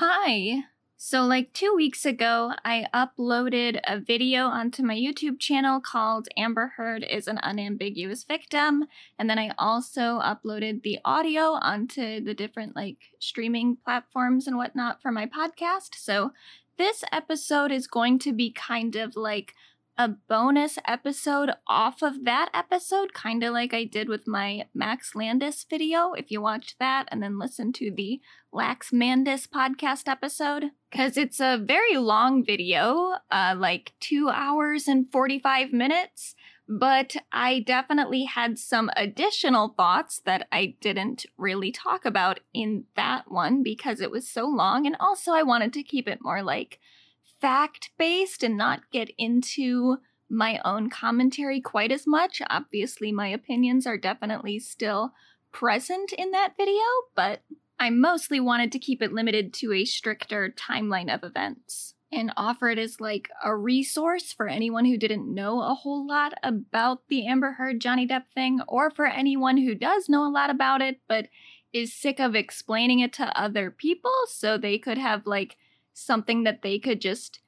Hi. So, like two weeks ago, I uploaded a video onto my YouTube channel called Amber Heard is an Unambiguous Victim. And then I also uploaded the audio onto the different like streaming platforms and whatnot for my podcast. So, this episode is going to be kind of like a bonus episode off of that episode, kind of like I did with my Max Landis video. If you watched that and then listen to the Lax Mandis podcast episode, because it's a very long video, uh, like two hours and 45 minutes. But I definitely had some additional thoughts that I didn't really talk about in that one because it was so long. And also, I wanted to keep it more like fact based and not get into my own commentary quite as much. Obviously, my opinions are definitely still present in that video, but I mostly wanted to keep it limited to a stricter timeline of events and offer it as like a resource for anyone who didn't know a whole lot about the Amber Heard Johnny Depp thing, or for anyone who does know a lot about it but is sick of explaining it to other people so they could have like something that they could just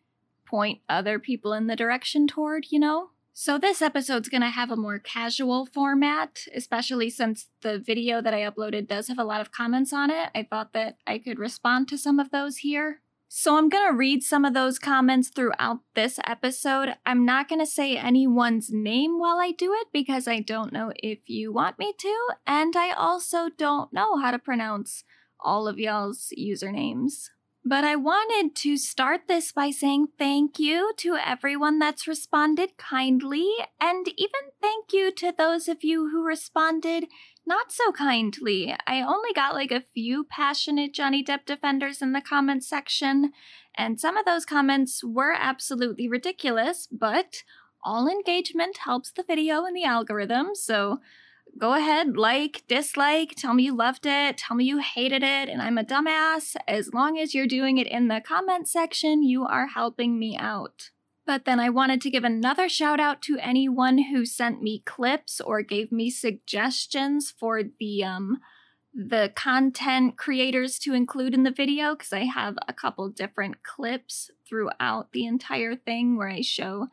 point other people in the direction toward, you know? So, this episode's gonna have a more casual format, especially since the video that I uploaded does have a lot of comments on it. I thought that I could respond to some of those here. So, I'm gonna read some of those comments throughout this episode. I'm not gonna say anyone's name while I do it because I don't know if you want me to, and I also don't know how to pronounce all of y'all's usernames. But I wanted to start this by saying thank you to everyone that's responded kindly, and even thank you to those of you who responded not so kindly. I only got like a few passionate Johnny Depp defenders in the comments section, and some of those comments were absolutely ridiculous, but all engagement helps the video and the algorithm, so go ahead, like, dislike, tell me you loved it, tell me you hated it, and I'm a dumbass. As long as you're doing it in the comment section, you are helping me out. But then I wanted to give another shout out to anyone who sent me clips or gave me suggestions for the um the content creators to include in the video because I have a couple different clips throughout the entire thing where I show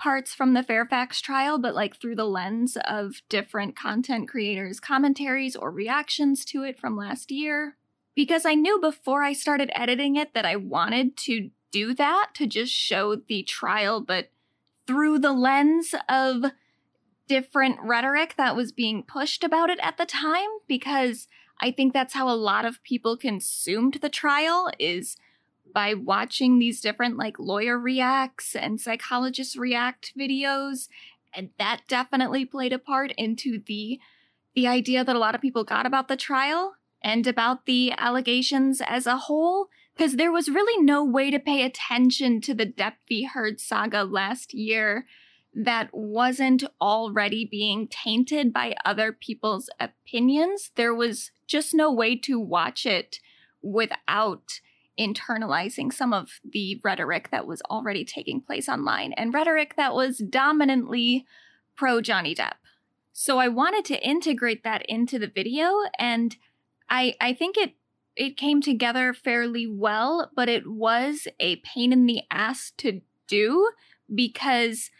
parts from the Fairfax trial, but like through the lens of different content creators' commentaries or reactions to it from last year. Because I knew before I started editing it that I wanted to do that, to just show the trial, but through the lens of different rhetoric that was being pushed about it at the time, because I think that's how a lot of people consumed the trial is by watching these different like lawyer reacts and psychologist react videos and that definitely played a part into the the idea that a lot of people got about the trial and about the allegations as a whole because there was really no way to pay attention to the Depp v. Heard saga last year that wasn't already being tainted by other people's opinions. There was just no way to watch it without internalizing some of the rhetoric that was already taking place online and rhetoric that was dominantly pro Johnny Depp. So I wanted to integrate that into the video and I I think it it came together fairly well, but it was a pain in the ass to do because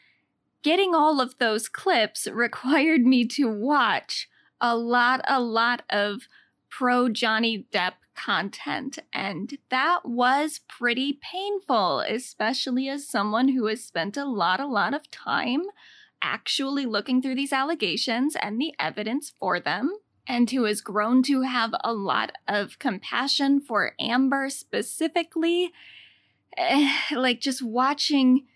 getting all of those clips required me to watch a lot a lot of pro Johnny Depp content. And that was pretty painful, especially as someone who has spent a lot, a lot of time actually looking through these allegations and the evidence for them. And who has grown to have a lot of compassion for Amber specifically. like just watching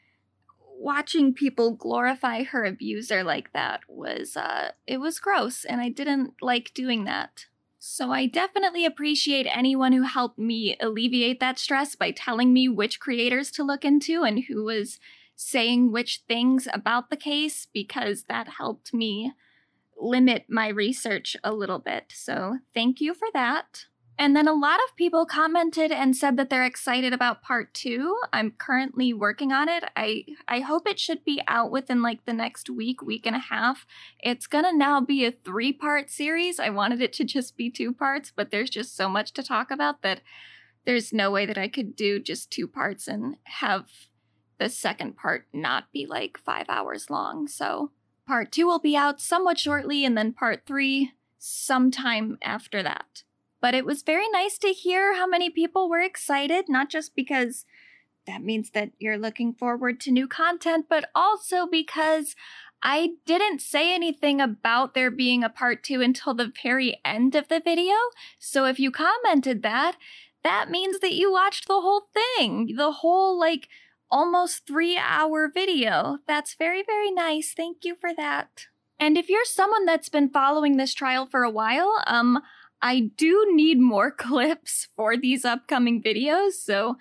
watching people glorify her abuser like that was uh it was gross and I didn't like doing that. So I definitely appreciate anyone who helped me alleviate that stress by telling me which creators to look into and who was saying which things about the case because that helped me limit my research a little bit. So thank you for that. And then a lot of people commented and said that they're excited about part two. I'm currently working on it. I I hope it should be out within like the next week, week and a half. It's gonna now be a three part series. I wanted it to just be two parts, but there's just so much to talk about that there's no way that I could do just two parts and have the second part not be like five hours long. So part two will be out somewhat shortly, and then part three sometime after that. But it was very nice to hear how many people were excited, not just because that means that you're looking forward to new content, but also because I didn't say anything about there being a part two until the very end of the video. So if you commented that, that means that you watched the whole thing, the whole like almost three hour video. That's very, very nice. Thank you for that. And if you're someone that's been following this trial for a while, um, I do need more clips for these upcoming videos. So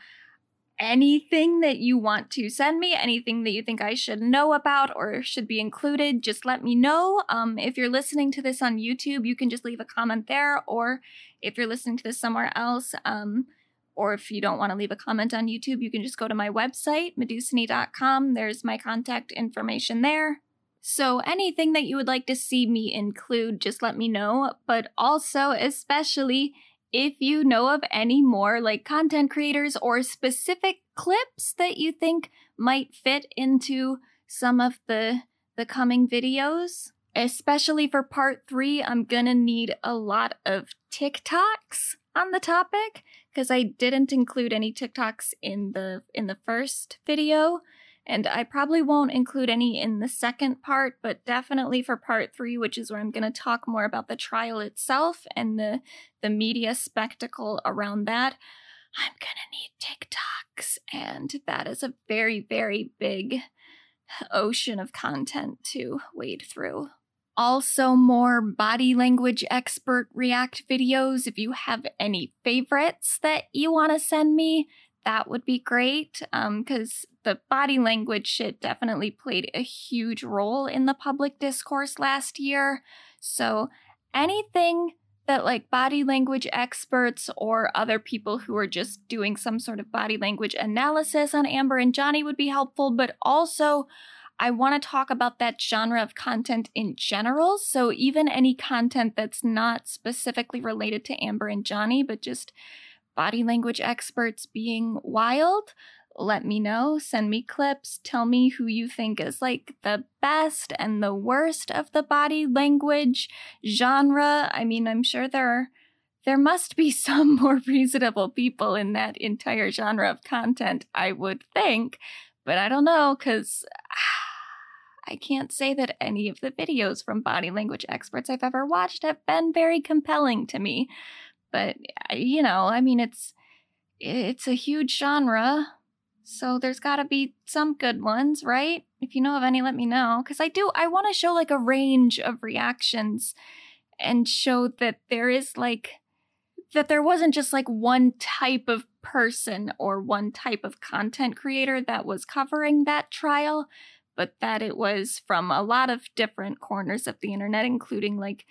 anything that you want to send me, anything that you think I should know about or should be included, just let me know. Um, if you're listening to this on YouTube, you can just leave a comment there, or if you're listening to this somewhere else, um, or if you don't want to leave a comment on YouTube, you can just go to my website, medusany.com. There's my contact information there. So anything that you would like to see me include, just let me know. But also, especially if you know of any more like content creators or specific clips that you think might fit into some of the the coming videos especially for part 3 I'm going to need a lot of TikToks on the topic because I didn't include any TikToks in the in the first video and I probably won't include any in the second part, but definitely for part three, which is where I'm going to talk more about the trial itself and the, the media spectacle around that. I'm going to need TikToks, and that is a very, very big ocean of content to wade through. Also, more body language expert react videos. If you have any favorites that you want to send me, that would be great because um, the body language shit definitely played a huge role in the public discourse last year. So anything that like body language experts or other people who are just doing some sort of body language analysis on Amber and Johnny would be helpful, but also I want to talk about that genre of content in general. So even any content that's not specifically related to Amber and Johnny, but just body language experts being wild, let me know. Send me clips. Tell me who you think is like the best and the worst of the body language genre. I mean, I'm sure there are, there must be some more reasonable people in that entire genre of content, I would think, but I don't know cuz I can't say that any of the videos from body language experts I've ever watched have been very compelling to me. But you know, I mean it's it's a huge genre. So there's got to be some good ones, right? If you know of any, let me know cuz I do I want to show like a range of reactions and show that there is like that there wasn't just like one type of person or one type of content creator that was covering that trial, but that it was from a lot of different corners of the internet, including like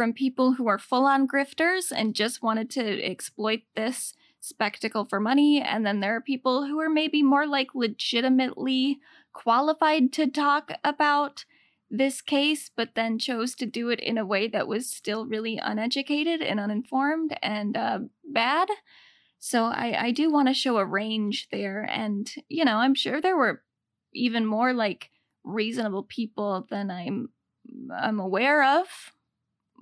from people who are full on grifters and just wanted to exploit this spectacle for money. And then there are people who are maybe more like legitimately qualified to talk about this case, but then chose to do it in a way that was still really uneducated and uninformed and uh, bad. So I, I do want to show a range there. And, you know, I'm sure there were even more like reasonable people than I'm I'm aware of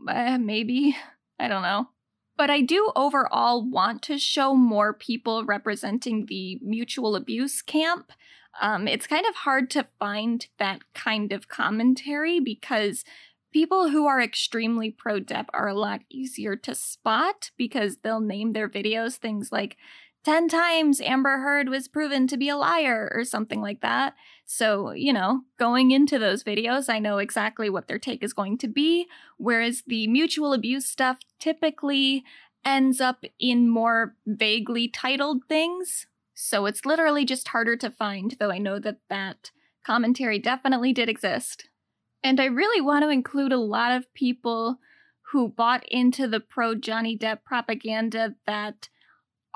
uh, maybe. I don't know. But I do overall want to show more people representing the mutual abuse camp. Um, it's kind of hard to find that kind of commentary because people who are extremely pro Depp are a lot easier to spot because they'll name their videos things like 10 times Amber Heard was proven to be a liar or something like that. So, you know, going into those videos, I know exactly what their take is going to be. Whereas the mutual abuse stuff typically ends up in more vaguely titled things. So it's literally just harder to find, though I know that that commentary definitely did exist. And I really want to include a lot of people who bought into the pro Johnny Depp propaganda that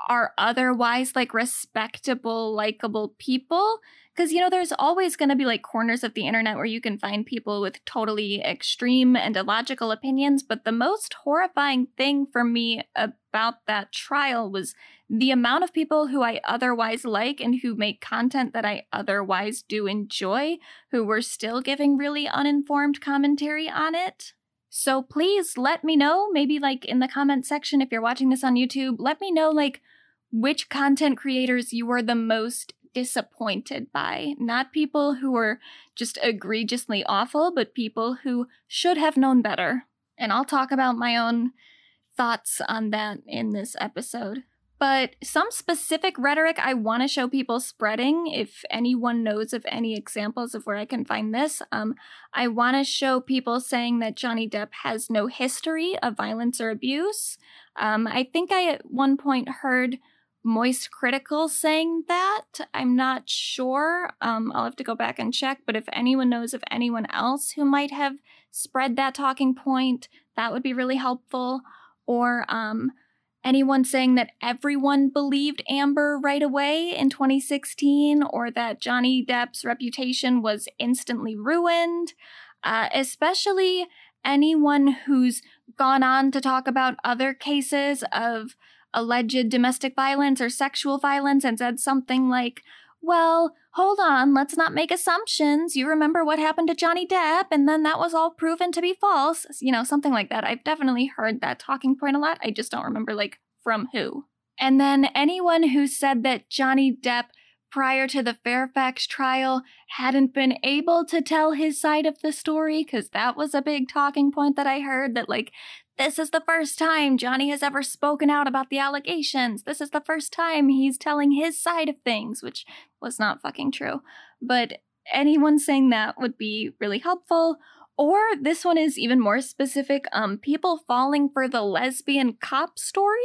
are otherwise like respectable, likable people. Because, you know, there's always going to be like corners of the internet where you can find people with totally extreme and illogical opinions. But the most horrifying thing for me about that trial was the amount of people who I otherwise like and who make content that I otherwise do enjoy, who were still giving really uninformed commentary on it. So please let me know, maybe like in the comment section if you're watching this on YouTube, let me know like which content creators you were the most disappointed by. Not people who were just egregiously awful, but people who should have known better. And I'll talk about my own thoughts on that in this episode. But some specific rhetoric I want to show people spreading, if anyone knows of any examples of where I can find this, um, I want to show people saying that Johnny Depp has no history of violence or abuse. Um, I think I at one point heard Moist Critical saying that. I'm not sure. Um, I'll have to go back and check. But if anyone knows of anyone else who might have spread that talking point, that would be really helpful. Or um, anyone saying that everyone believed Amber right away in 2016, or that Johnny Depp's reputation was instantly ruined. Uh, especially anyone who's gone on to talk about other cases of alleged domestic violence or sexual violence and said something like, well, hold on, let's not make assumptions. You remember what happened to Johnny Depp, and then that was all proven to be false. You know, something like that. I've definitely heard that talking point a lot. I just don't remember, like, from who. And then anyone who said that Johnny Depp prior to the Fairfax trial hadn't been able to tell his side of the story because that was a big talking point that I heard that like this is the first time Johnny has ever spoken out about the allegations. This is the first time he's telling his side of things, which was not fucking true. But anyone saying that would be really helpful. Or this one is even more specific um, people falling for the lesbian cop story.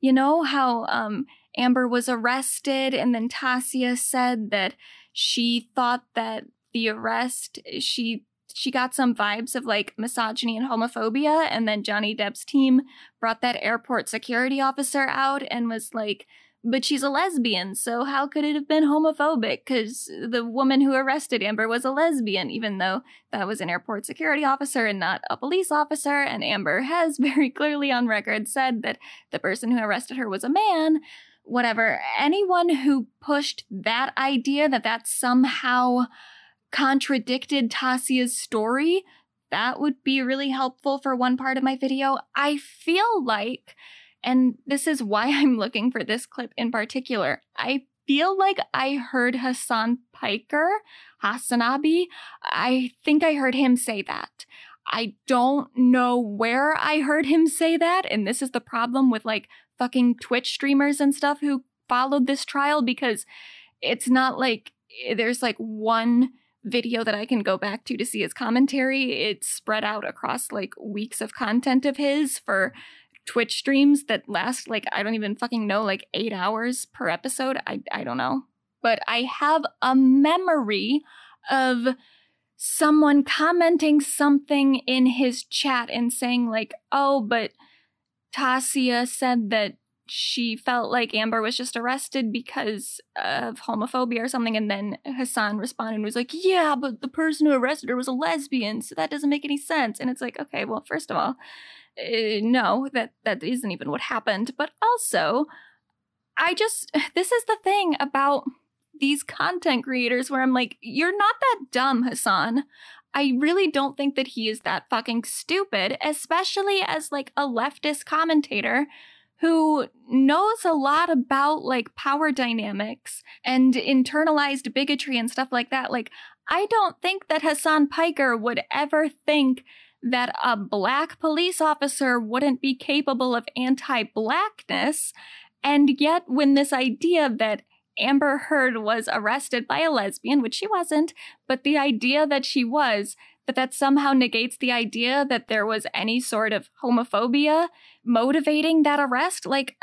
You know how um, Amber was arrested, and then Tasya said that she thought that the arrest, she she got some vibes of like misogyny and homophobia and then Johnny Depp's team brought that airport security officer out and was like but she's a lesbian so how could it have been homophobic cuz the woman who arrested Amber was a lesbian even though that was an airport security officer and not a police officer and Amber has very clearly on record said that the person who arrested her was a man whatever, anyone who pushed that idea that that somehow contradicted Tasya's story, that would be really helpful for one part of my video. I feel like, and this is why I'm looking for this clip in particular, I feel like I heard Hasan Piker, HasanAbi, I think I heard him say that. I don't know where I heard him say that, and this is the problem with like fucking Twitch streamers and stuff who followed this trial because it's not like eh, there's like one video that I can go back to to see his commentary. It's spread out across like weeks of content of his for Twitch streams that last like I don't even fucking know like 8 hours per episode. I I don't know. But I have a memory of someone commenting something in his chat and saying like, "Oh, but Tasya said that she felt like Amber was just arrested because of homophobia or something. And then Hasan responded and was like, Yeah, but the person who arrested her was a lesbian, so that doesn't make any sense. And it's like, okay, well, first of all, uh, no, that, that isn't even what happened. But also, I just, this is the thing about these content creators where I'm like, You're not that dumb, Hasan. I really don't think that he is that fucking stupid, especially as like a leftist commentator who knows a lot about like power dynamics and internalized bigotry and stuff like that. Like, I don't think that Hasan Piker would ever think that a black police officer wouldn't be capable of anti blackness. And yet, when this idea that Amber Heard was arrested by a lesbian, which she wasn't, but the idea that she was, that that somehow negates the idea that there was any sort of homophobia motivating that arrest. Like,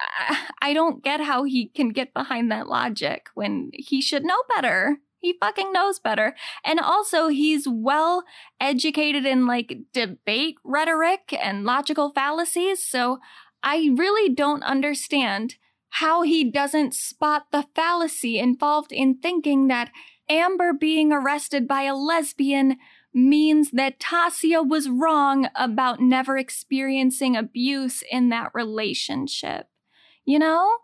I don't get how he can get behind that logic when he should know better. He fucking knows better. And also, he's well educated in like debate rhetoric and logical fallacies. So I really don't understand how he doesn't spot the fallacy involved in thinking that Amber being arrested by a lesbian means that Tasya was wrong about never experiencing abuse in that relationship. You know?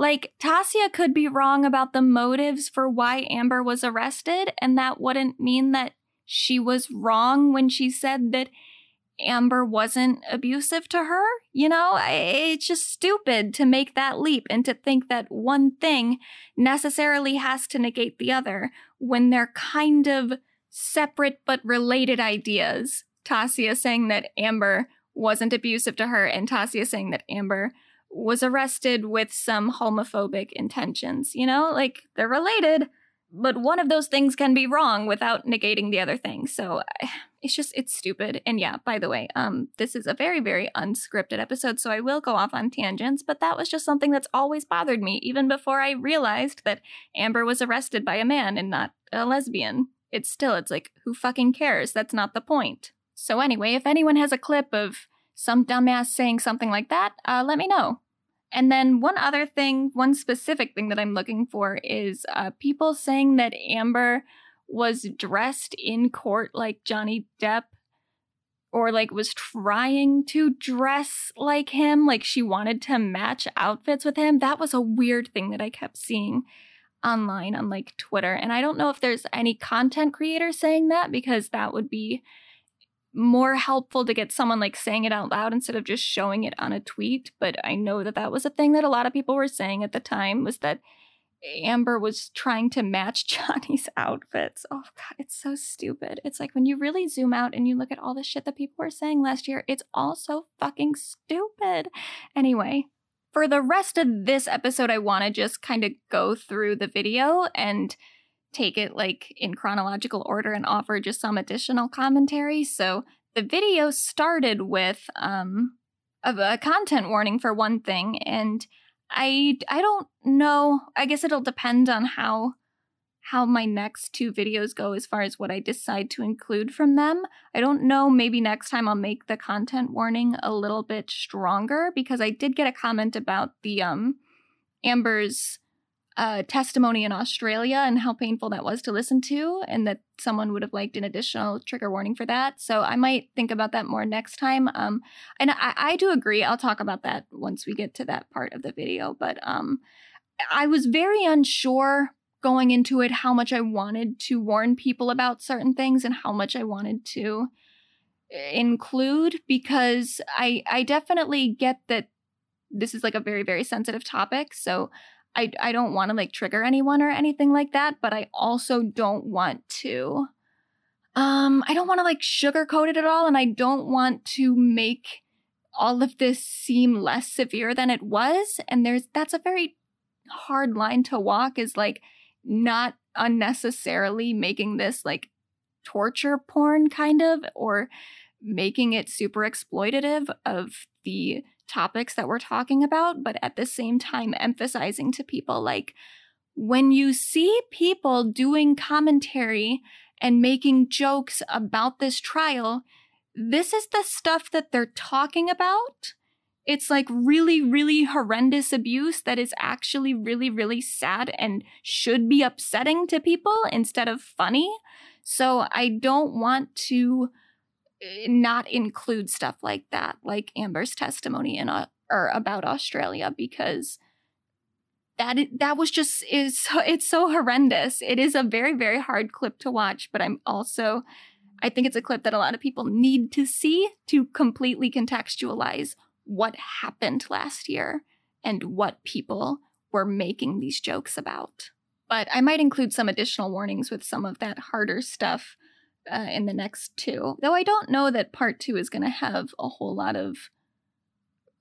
Like, Tasya could be wrong about the motives for why Amber was arrested, and that wouldn't mean that she was wrong when she said that Amber wasn't abusive to her. You know, it's just stupid to make that leap and to think that one thing necessarily has to negate the other when they're kind of separate but related ideas. Tasya saying that Amber wasn't abusive to her, and Tasya saying that Amber was arrested with some homophobic intentions. You know, like they're related, but one of those things can be wrong without negating the other thing. So it's just it's stupid. And yeah, by the way, um this is a very very unscripted episode, so I will go off on tangents, but that was just something that's always bothered me even before I realized that Amber was arrested by a man and not a lesbian. It's still it's like who fucking cares? That's not the point. So anyway, if anyone has a clip of some dumbass saying something like that, uh, let me know. And then one other thing, one specific thing that I'm looking for is uh, people saying that Amber was dressed in court like Johnny Depp or like was trying to dress like him, like she wanted to match outfits with him. That was a weird thing that I kept seeing online on like Twitter. And I don't know if there's any content creator saying that because that would be more helpful to get someone like saying it out loud instead of just showing it on a tweet but i know that that was a thing that a lot of people were saying at the time was that amber was trying to match johnny's outfits. Oh god it's so stupid. It's like when you really zoom out and you look at all the shit that people were saying last year it's all so fucking stupid. Anyway for the rest of this episode i want to just kind of go through the video and take it like in chronological order and offer just some additional commentary. So the video started with um of a content warning for one thing and I I don't know. I guess it'll depend on how how my next two videos go as far as what I decide to include from them. I don't know, maybe next time I'll make the content warning a little bit stronger because I did get a comment about the um Amber's uh, testimony in Australia and how painful that was to listen to, and that someone would have liked an additional trigger warning for that. So I might think about that more next time. Um, and I, I do agree. I'll talk about that once we get to that part of the video. But um, I was very unsure going into it how much I wanted to warn people about certain things and how much I wanted to eh, include because I I definitely get that this is like a very very sensitive topic. So I I don't want to like trigger anyone or anything like that, but I also don't want to um I don't want to like sugarcoat it at all and I don't want to make all of this seem less severe than it was and there's that's a very hard line to walk is like not unnecessarily making this like torture porn kind of or making it super exploitative of the topics that we're talking about, but at the same time emphasizing to people like when you see people doing commentary and making jokes about this trial, this is the stuff that they're talking about. It's like really, really horrendous abuse that is actually really, really sad and should be upsetting to people instead of funny. So I don't want to not include stuff like that, like Amber's testimony in uh, or about Australia, because that that was just is it's so horrendous. It is a very very hard clip to watch, but I'm also I think it's a clip that a lot of people need to see to completely contextualize what happened last year and what people were making these jokes about. But I might include some additional warnings with some of that harder stuff uh, in the next two. Though I don't know that part two is going to have a whole lot of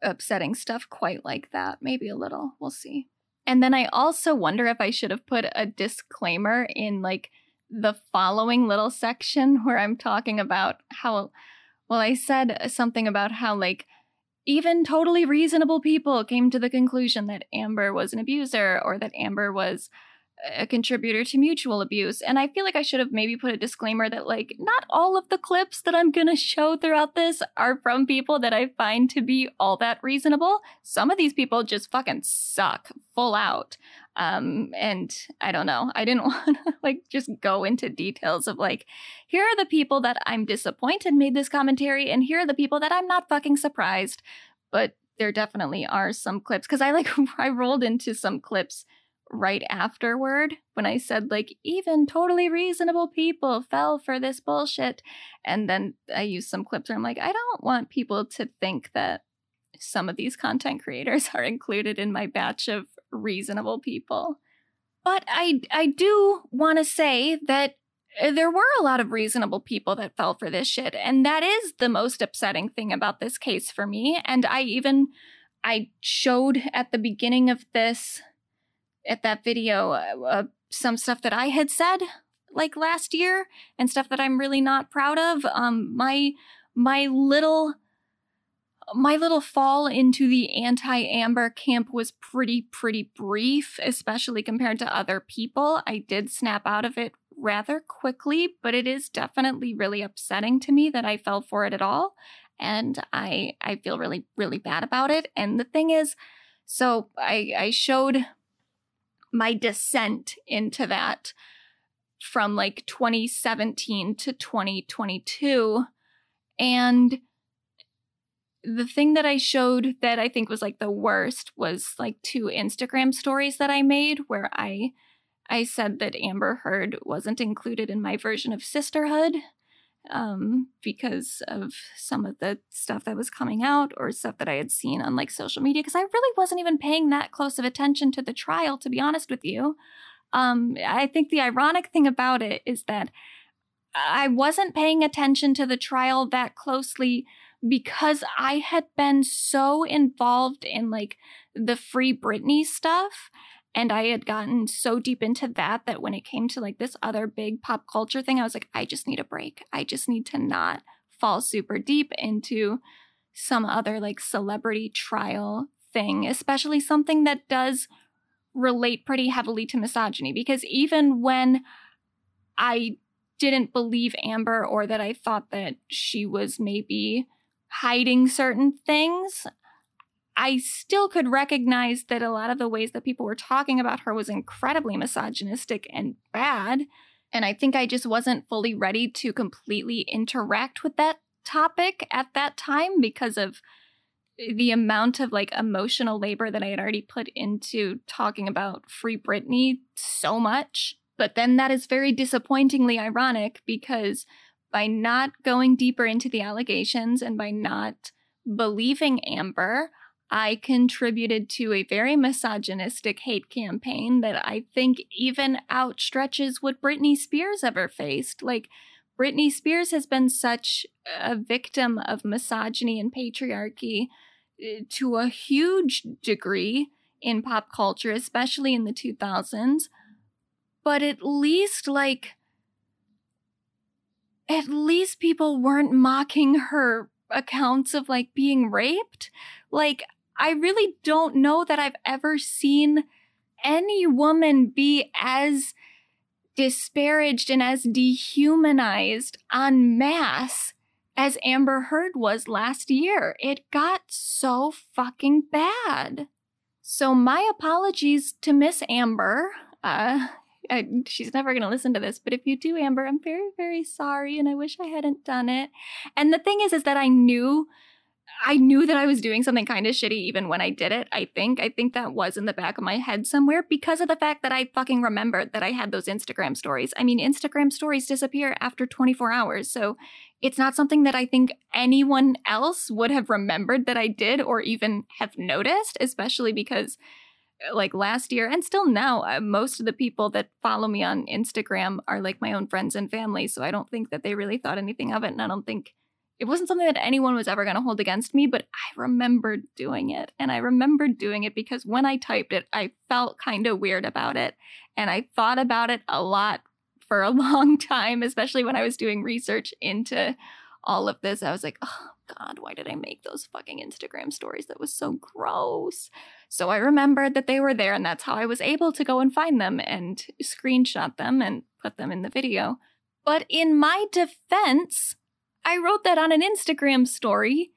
upsetting stuff quite like that. Maybe a little. We'll see. And then I also wonder if I should have put a disclaimer in like the following little section where I'm talking about how, well, I said something about how like even totally reasonable people came to the conclusion that Amber was an abuser or that Amber was a contributor to mutual abuse. And I feel like I should have maybe put a disclaimer that, like, not all of the clips that I'm gonna show throughout this are from people that I find to be all that reasonable. Some of these people just fucking suck full out. Um, and I don't know. I didn't want to like just go into details of like, here are the people that I'm disappointed made this commentary, and here are the people that I'm not fucking surprised. But there definitely are some clips because I like I rolled into some clips right afterward when I said, like, even totally reasonable people fell for this bullshit. And then I used some clips where I'm like, I don't want people to think that some of these content creators are included in my batch of reasonable people. But I I do want to say that uh, there were a lot of reasonable people that fell for this shit and that is the most upsetting thing about this case for me and I even I showed at the beginning of this at that video uh, uh, some stuff that I had said like last year and stuff that I'm really not proud of. Um, my my little my little fall into the anti-amber camp was pretty pretty brief especially compared to other people i did snap out of it rather quickly but it is definitely really upsetting to me that i fell for it at all and i i feel really really bad about it and the thing is so i i showed my descent into that from like 2017 to 2022. And the thing that I showed that I think was like the worst was like two Instagram stories that I made where I I said that Amber Heard wasn't included in my version of sisterhood um, because of some of the stuff that was coming out or stuff that I had seen on like social media. Because I really wasn't even paying that close of attention to the trial, to be honest with you. Um, I think the ironic thing about it is that I wasn't paying attention to the trial that closely because I had been so involved in like the free Britney stuff and I had gotten so deep into that that when it came to like this other big pop culture thing, I was like, I just need a break. I just need to not fall super deep into some other like celebrity trial thing, especially something that does relate pretty heavily to misogyny. Because even when I didn't believe Amber or that I thought that she was maybe hiding certain things, I still could recognize that a lot of the ways that people were talking about her was incredibly misogynistic and bad. And I think I just wasn't fully ready to completely interact with that topic at that time because of the amount of like emotional labor that I had already put into talking about Free Britney so much. But then that is very disappointingly ironic because by not going deeper into the allegations and by not believing Amber, I contributed to a very misogynistic hate campaign that I think even outstretches what Britney Spears ever faced. Like, Britney Spears has been such a victim of misogyny and patriarchy eh, to a huge degree in pop culture, especially in the 2000s. But at least, like, at least people weren't mocking her accounts of like being raped. Like, I really don't know that I've ever seen any woman be as disparaged and as dehumanized en masse as Amber Heard was last year. It got so fucking bad. So, my apologies to Miss Amber. Uh, I, she's never going to listen to this, but if you do, Amber, I'm very, very sorry, and I wish I hadn't done it. And the thing is, is that I knew I knew that I was doing something kind of shitty even when I did it. I think. I think that was in the back of my head somewhere because of the fact that I fucking remembered that I had those Instagram stories. I mean, Instagram stories disappear after 24 hours. So it's not something that I think anyone else would have remembered that I did or even have noticed, especially because uh, like last year and still now uh, most of the people that follow me on Instagram are like my own friends and family so I don't think that they really thought anything of it and I don't think it wasn't something that anyone was ever going to hold against me, but I remembered doing it. And I remembered doing it because when I typed it, I felt kind of weird about it. And I thought about it a lot for a long time, especially when I was doing research into all of this, I was like, oh God, why did I make those fucking Instagram stories? That was so gross. So I remembered that they were there, and that's how I was able to go and find them and screenshot them and put them in the video. But in my defense, I wrote that on an Instagram story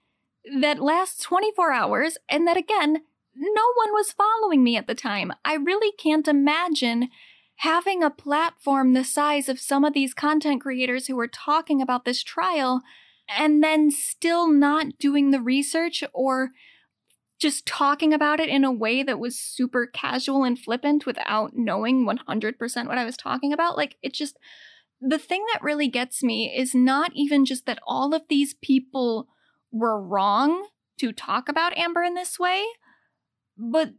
that lasts 24 hours, and that again, no one was following me at the time. I really can't imagine having a platform the size of some of these content creators who were talking about this trial and then still not doing the research or just talking about it in a way that was super casual and flippant without knowing 100% what I was talking about. Like, it just, the thing that really gets me is not even just that all of these people were wrong to talk about Amber in this way, but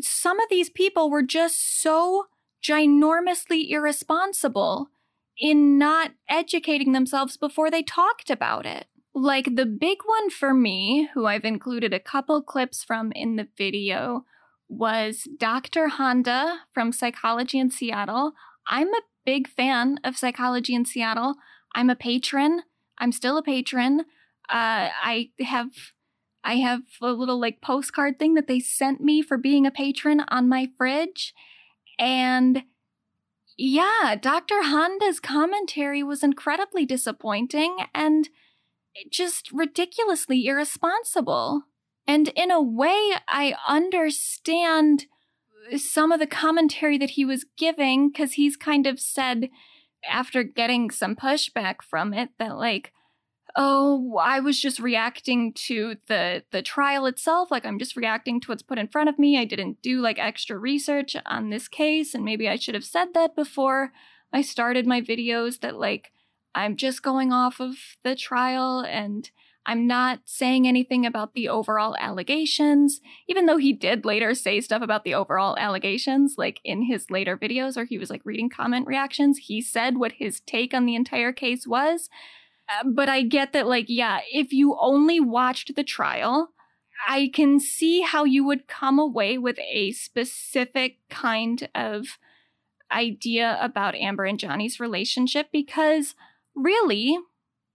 some of these people were just so ginormously irresponsible in not educating themselves before they talked about it. Like the big one for me, who I've included a couple clips from in the video, was Dr. Honda from Psychology in Seattle. I'm a big fan of Psychology in Seattle. I'm a patron. I'm still a patron. Uh, I have I have a little like postcard thing that they sent me for being a patron on my fridge. And yeah, Dr. Honda's commentary was incredibly disappointing and just ridiculously irresponsible. And in a way, I understand some of the commentary that he was giving because he's kind of said, after getting some pushback from it, that like, oh, I was just reacting to the the trial itself. Like I'm just reacting to what's put in front of me. I didn't do like extra research on this case, and maybe I should have said that before I started my videos. That like I'm just going off of the trial and. I'm not saying anything about the overall allegations, even though he did later say stuff about the overall allegations, like in his later videos, or he was like reading comment reactions. He said what his take on the entire case was. Uh, but I get that, like, yeah, if you only watched the trial, I can see how you would come away with a specific kind of idea about Amber and Johnny's relationship because really,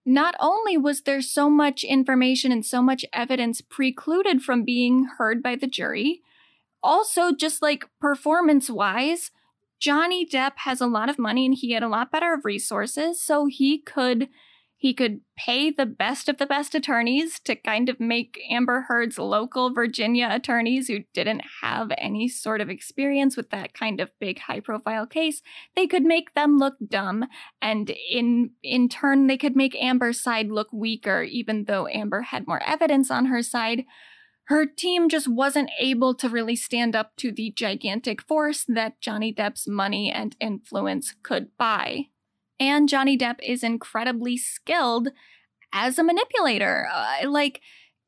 not only was there so much information and so much evidence precluded from being heard by the jury, also, just like performance wise, Johnny Depp has a lot of money and he had a lot better of resources, so he could he could pay the best of the best attorneys to kind of make Amber Heard's local Virginia attorneys who didn't have any sort of experience with that kind of big high profile case, they could make them look dumb and in in turn they could make Amber's side look weaker even though Amber had more evidence on her side. Her team just wasn't able to really stand up to the gigantic force that Johnny Depp's money and influence could buy. And Johnny Depp is incredibly skilled as a manipulator. Uh, like,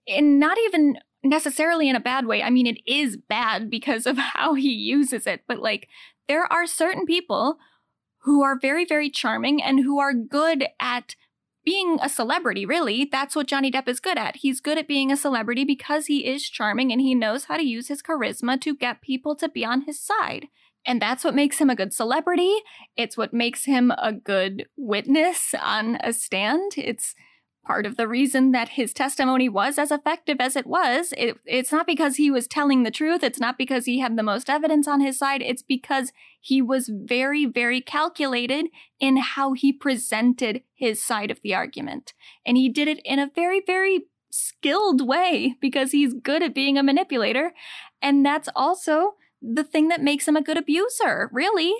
in not even necessarily in a bad way. I mean, it is bad because of how he uses it, but like, there are certain people who are very, very charming and who are good at being a celebrity, really. That's what Johnny Depp is good at. He's good at being a celebrity because he is charming and he knows how to use his charisma to get people to be on his side. And that's what makes him a good celebrity. It's what makes him a good witness on a stand. It's part of the reason that his testimony was as effective as it was. It, it's not because he was telling the truth. It's not because he had the most evidence on his side. It's because he was very, very calculated in how he presented his side of the argument. And he did it in a very, very skilled way because he's good at being a manipulator. And that's also the thing that makes him a good abuser, really.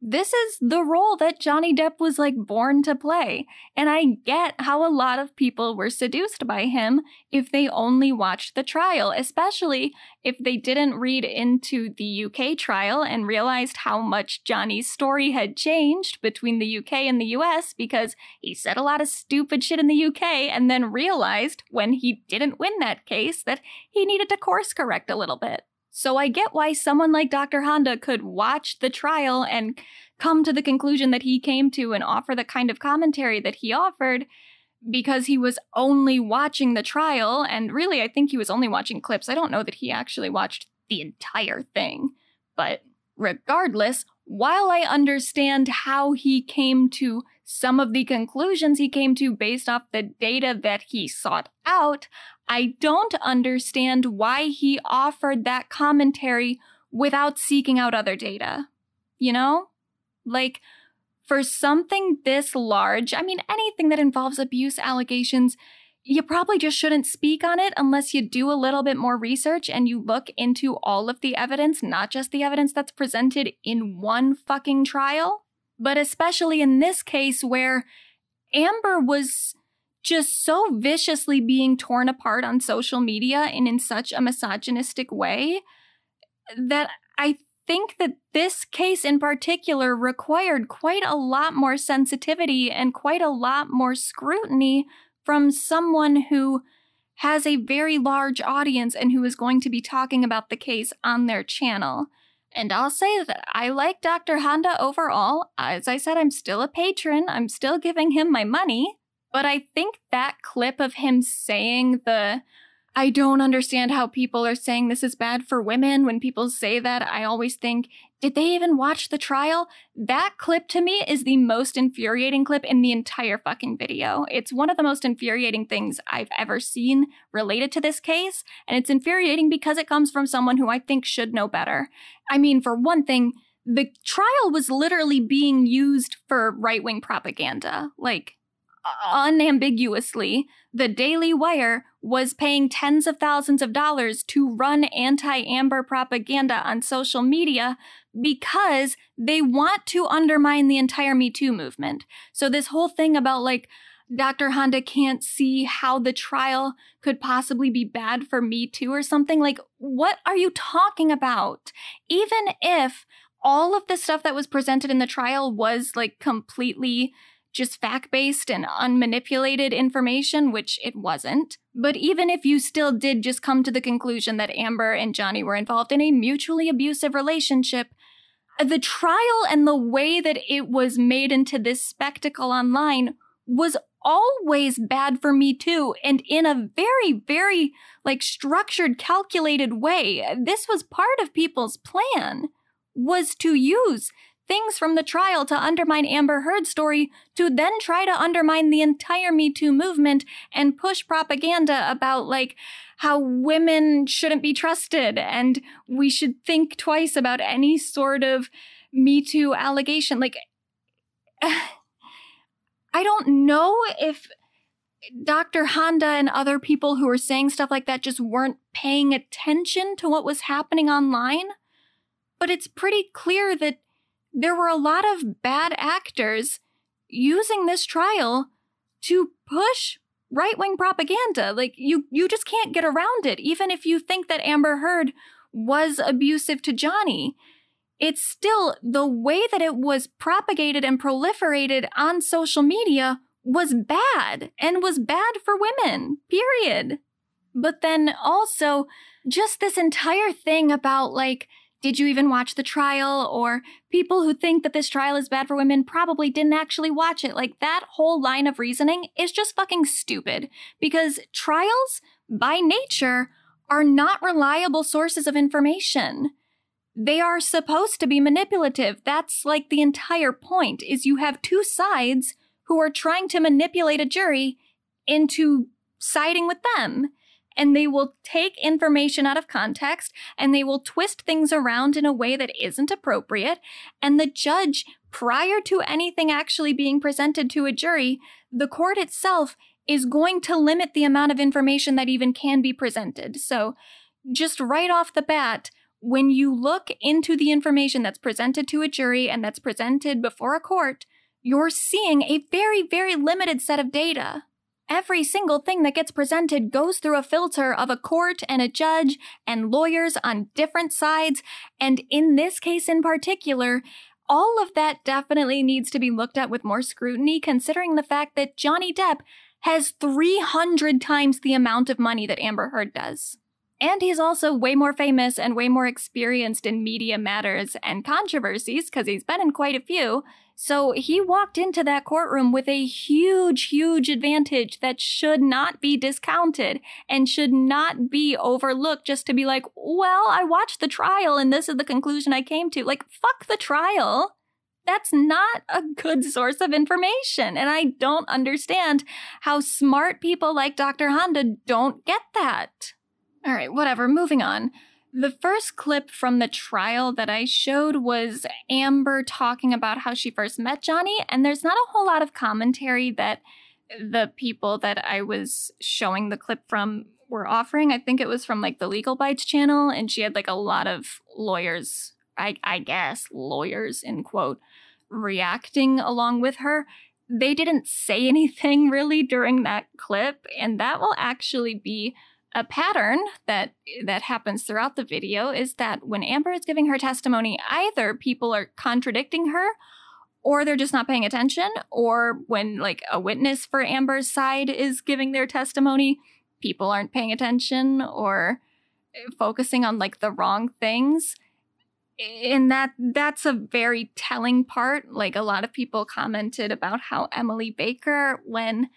This is the role that Johnny Depp was like born to play. And I get how a lot of people were seduced by him if they only watched the trial, especially if they didn't read into the UK trial and realized how much Johnny's story had changed between the UK and the US because he said a lot of stupid shit in the UK and then realized when he didn't win that case that he needed to course correct a little bit. So I get why someone like Dr. Honda could watch the trial and come to the conclusion that he came to and offer the kind of commentary that he offered because he was only watching the trial. And really, I think he was only watching clips. I don't know that he actually watched the entire thing. But regardless, while I understand how he came to some of the conclusions he came to based off the data that he sought out, I don't understand why he offered that commentary without seeking out other data. You know? Like, for something this large, I mean, anything that involves abuse allegations, you probably just shouldn't speak on it unless you do a little bit more research and you look into all of the evidence, not just the evidence that's presented in one fucking trial. But especially in this case where Amber was just so viciously being torn apart on social media and in such a misogynistic way that I think that this case in particular required quite a lot more sensitivity and quite a lot more scrutiny from someone who has a very large audience and who is going to be talking about the case on their channel. And I'll say that I like Dr. Honda overall. As I said, I'm still a patron, I'm still giving him my money. But I think that clip of him saying the I don't understand how people are saying this is bad for women. When people say that, I always think, did they even watch the trial? That clip to me is the most infuriating clip in the entire fucking video. It's one of the most infuriating things I've ever seen related to this case. And it's infuriating because it comes from someone who I think should know better. I mean, for one thing, the trial was literally being used for right wing propaganda. Like, unambiguously, the Daily Wire was paying tens of thousands of dollars to run anti Amber propaganda on social media because they want to undermine the entire Me Too movement. So, this whole thing about like, Dr. Honda can't see how the trial could possibly be bad for Me Too or something. Like, what are you talking about? Even if all of the stuff that was presented in the trial was like completely just fact based and unmanipulated information, which it wasn't. But even if you still did just come to the conclusion that Amber and Johnny were involved in a mutually abusive relationship, the trial and the way that it was made into this spectacle online was always bad for me too and in a very very like structured calculated way this was part of people's plan was to use things from the trial to undermine Amber Heard's story to then try to undermine the entire Me Too movement and push propaganda about like how women shouldn't be trusted and we should think twice about any sort of Me Too allegation. Like, I don't know if Dr. Honda and other people who were saying stuff like that just weren't paying attention to what was happening online. But it's pretty clear that there were a lot of bad actors using this trial to push right-wing propaganda. Like you you just can't get around it even if you think that Amber Heard was abusive to Johnny. It's still the way that it was propagated and proliferated on social media was bad and was bad for women. Period. But then also just this entire thing about like did you even watch the trial? Or people who think that this trial is bad for women probably didn't actually watch it. Like that whole line of reasoning is just fucking stupid because trials, by nature, are not reliable sources of information. They are supposed to be manipulative. That's like the entire point is you have two sides who are trying to manipulate a jury into siding with them and they will take information out of context and they will twist things around in a way that isn't appropriate. And the judge, prior to anything actually being presented to a jury, the court itself is going to limit the amount of information that even can be presented. So, just right off the bat, when you look into the information that's presented to a jury and that's presented before a court, you're seeing a very, very limited set of data every single thing that gets presented goes through a filter of a court and a judge and lawyers on different sides. And in this case in particular, all of that definitely needs to be looked at with more scrutiny, considering the fact that Johnny Depp has 300 times the amount of money that Amber Heard does. And he's also way more famous and way more experienced in media matters and controversies, because he's been in quite a few. So he walked into that courtroom with a huge, huge advantage that should not be discounted and should not be overlooked just to be like, well, I watched the trial and this is the conclusion I came to. Like, fuck the trial. that's not a good source of information. And I don't understand how smart people like Dr. Honda don't get that. All right, whatever, moving on. The first clip from the trial that I showed was Amber talking about how she first met Johnny, and there's not a whole lot of commentary that the people that I was showing the clip from were offering. I think it was from like the Legal Bites channel, and she had like a lot of lawyers, I, I guess, lawyers in quote, reacting along with her. They didn't say anything really during that clip, and that will actually be a pattern that that happens throughout the video is that when Amber is giving her testimony, either people are contradicting her or they're just not paying attention, or when like a witness for Amber's side is giving their testimony, people aren't paying attention or eh, focusing on like the wrong things. And that that's a very telling part. Like a lot of people commented about how Emily Baker when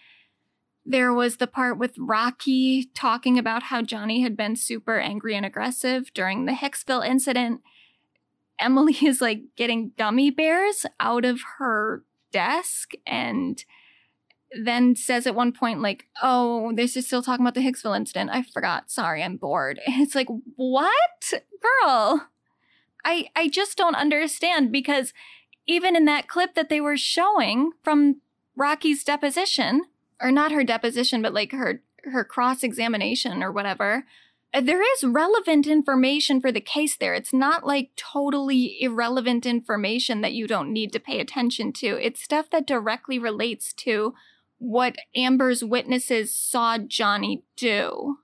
there was the part with Rocky talking about how Johnny had been super angry and aggressive during the Hicksville incident. Emily is like getting gummy bears out of her desk and then says at one point, like, oh, this is still talking about the Hicksville incident. I forgot. Sorry, I'm bored. It's like, what? Girl. I I just don't understand because even in that clip that they were showing from Rocky's deposition, or not her deposition, but like her her cross examination or whatever. Uh, there is relevant information for the case there. It's not like totally irrelevant information that you don't need to pay attention to. It's stuff that directly relates to what Amber's witnesses saw Johnny do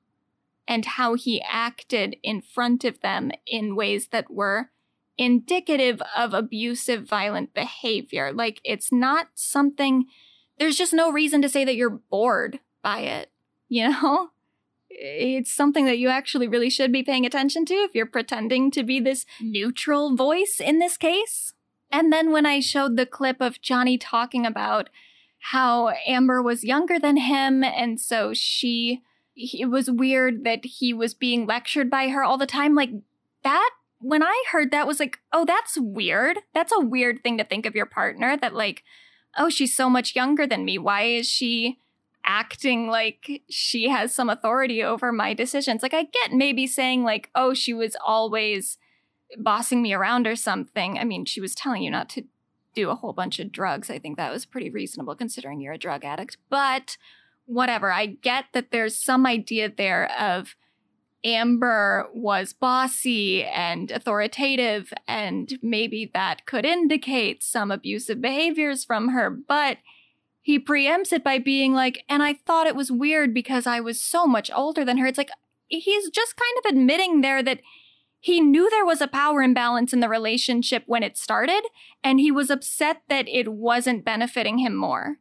and how he acted in front of them in ways that were indicative of abusive, violent behavior. Like, it's not something there's just no reason to say that you're bored by it, you know? It's something that you actually really should be paying attention to if you're pretending to be this neutral voice in this case. And then when I showed the clip of Johnny talking about how Amber was younger than him, and so she, it was weird that he was being lectured by her all the time, like that when I heard that was like, oh, that's weird. That's a weird thing to think of your partner that like oh, she's so much younger than me. Why is she acting like she has some authority over my decisions? Like, I get maybe saying, like, oh, she was always bossing me around or something. I mean, she was telling you not to do a whole bunch of drugs. I think that was pretty reasonable considering you're a drug addict. But whatever, I get that there's some idea there of Amber was bossy and authoritative, and maybe that could indicate some abusive behaviors from her, but he preempts it by being like, and I thought it was weird because I was so much older than her. It's like, he's just kind of admitting there that he knew there was a power imbalance in the relationship when it started, and he was upset that it wasn't benefiting him more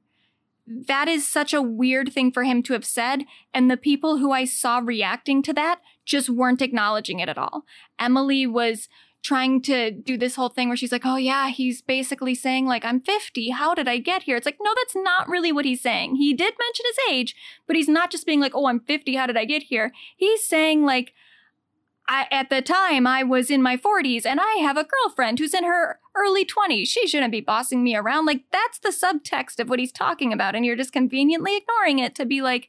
that is such a weird thing for him to have said. And the people who I saw reacting to that just weren't acknowledging it at all. Emily was trying to do this whole thing where she's like, oh, yeah, he's basically saying, like, I'm 50. How did I get here? It's like, no, that's not really what he's saying. He did mention his age, but he's not just being like, oh, I'm 50. How did I get here? He's saying, like, I, at the time, I was in my 40s and I have a girlfriend who's in her early 20s. She shouldn't be bossing me around. Like, that's the subtext of what he's talking about. And you're just conveniently ignoring it to be like,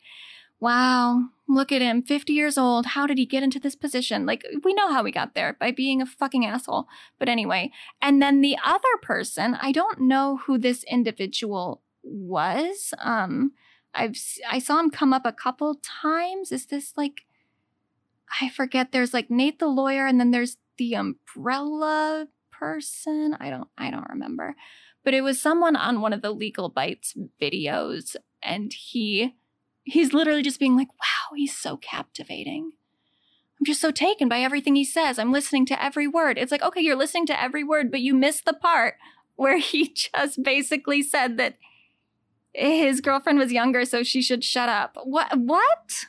wow, look at him, 50 years old. How did he get into this position? Like, we know how he got there by being a fucking asshole. But anyway, and then the other person, I don't know who this individual was. Um, I've I saw him come up a couple times. Is this like I forget there's like Nate the lawyer and then there's the umbrella person. I don't I don't remember. But it was someone on one of the legal bites videos and he he's literally just being like, "Wow, he's so captivating." I'm just so taken by everything he says. I'm listening to every word. It's like, "Okay, you're listening to every word, but you missed the part where he just basically said that his girlfriend was younger so she should shut up." What what?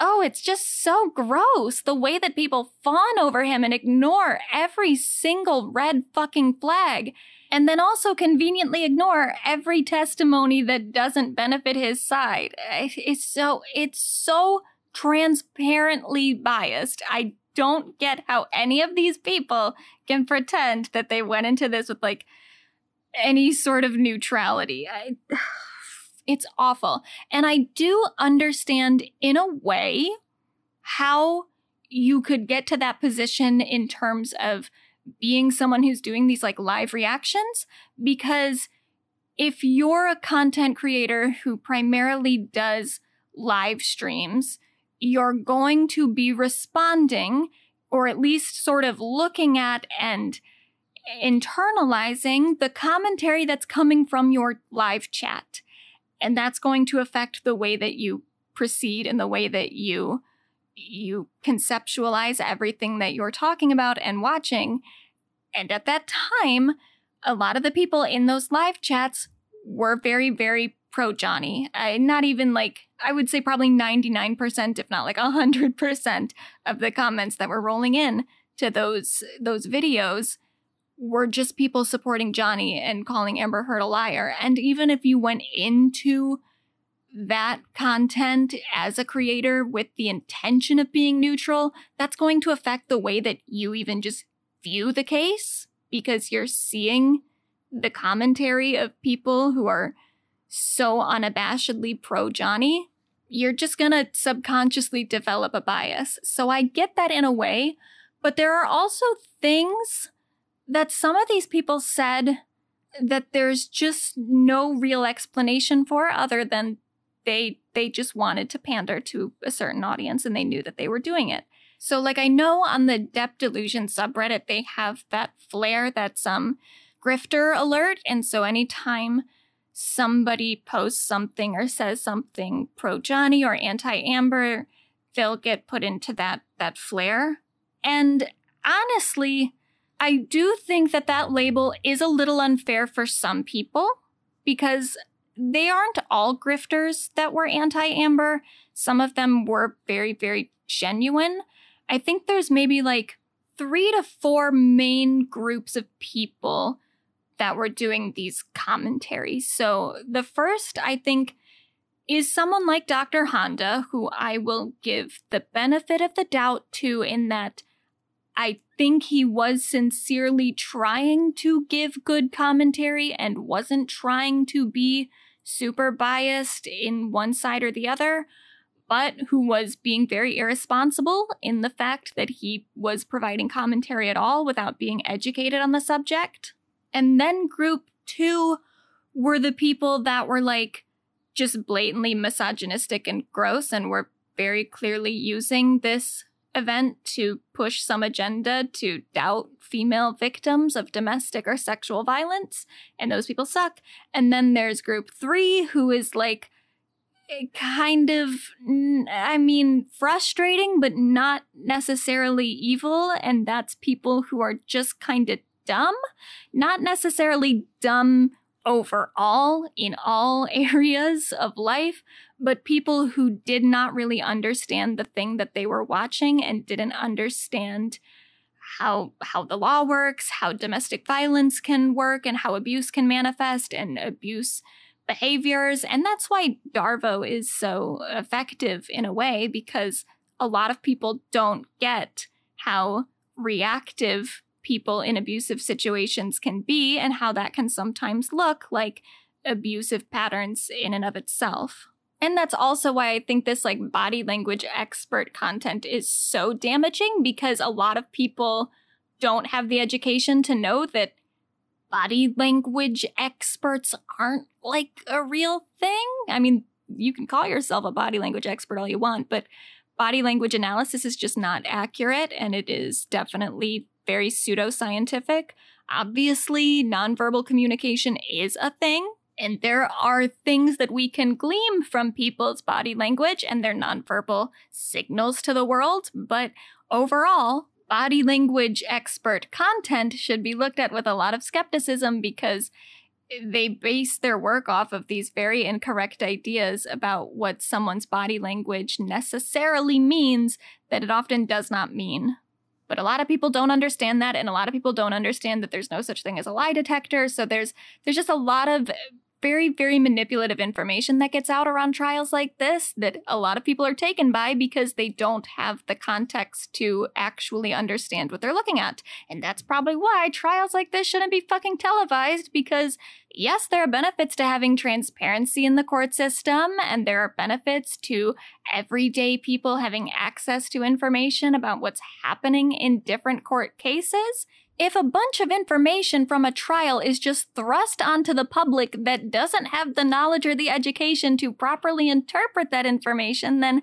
Oh, it's just so gross the way that people fawn over him and ignore every single red fucking flag. And then also conveniently ignore every testimony that doesn't benefit his side. It's so, it's so transparently biased. I don't get how any of these people can pretend that they went into this with like any sort of neutrality. I, it's awful. And I do understand, in a way, how you could get to that position in terms of being someone who's doing these like live reactions because if you're a content creator who primarily does live streams, you're going to be responding or at least sort of looking at and internalizing the commentary that's coming from your live chat. And that's going to affect the way that you proceed and the way that you you conceptualize everything that you're talking about and watching. And at that time, a lot of the people in those live chats were very, very pro Johnny. Uh, not even like, I would say probably 99%, if not like 100% of the comments that were rolling in to those, those videos were just people supporting Johnny and calling Amber Heard a liar. And even if you went into that content as a creator with the intention of being neutral, that's going to affect the way that you even just view the case because you're seeing the commentary of people who are so unabashedly pro Johnny. You're just going to subconsciously develop a bias. So I get that in a way, but there are also things that some of these people said that there's just no real explanation for other than they they just wanted to pander to a certain audience and they knew that they were doing it. So like I know on the Depp Delusion subreddit they have that flare that's um grifter alert and so anytime somebody posts something or says something pro Johnny or anti Amber they'll get put into that that flare. And honestly, I do think that that label is a little unfair for some people because they aren't all grifters that were anti Amber. Some of them were very, very genuine. I think there's maybe like three to four main groups of people that were doing these commentaries. So the first, I think, is someone like Dr. Honda, who I will give the benefit of the doubt to in that I think he was sincerely trying to give good commentary and wasn't trying to be super biased in one side or the other, but who was being very irresponsible in the fact that he was providing commentary at all without being educated on the subject. And then group two were the people that were like just blatantly misogynistic and gross and were very clearly using this event to push some agenda to doubt female victims of domestic or sexual violence, and those people suck. And then there's group three, who is like eh, kind of, I mean, frustrating, but not necessarily evil. And that's people who are just kind of dumb, not necessarily dumb overall in all areas of life, but people who did not really understand the thing that they were watching and didn't understand how how the law works, how domestic violence can work and how abuse can manifest and abuse behaviors. And that's why Darvo is so effective in a way because a lot of people don't get how reactive people in abusive situations can be and how that can sometimes look like abusive patterns in and of itself. And that's also why I think this like body language expert content is so damaging because a lot of people don't have the education to know that body language experts aren't like a real thing. I mean, you can call yourself a body language expert all you want, but body language analysis is just not accurate and it is definitely very pseudoscientific. Obviously, nonverbal communication is a thing, and there are things that we can glean from people's body language and their nonverbal signals to the world, but overall, body language expert content should be looked at with a lot of skepticism because they base their work off of these very incorrect ideas about what someone's body language necessarily means that it often does not mean. But a lot of people don't understand that and a lot of people don't understand that there's no such thing as a lie detector. So there's there's just a lot of very, very manipulative information that gets out around trials like this that a lot of people are taken by because they don't have the context to actually understand what they're looking at. And that's probably why trials like this shouldn't be fucking televised because, yes, there are benefits to having transparency in the court system, and there are benefits to everyday people having access to information about what's happening in different court cases if a bunch of information from a trial is just thrust onto the public that doesn't have the knowledge or the education to properly interpret that information, then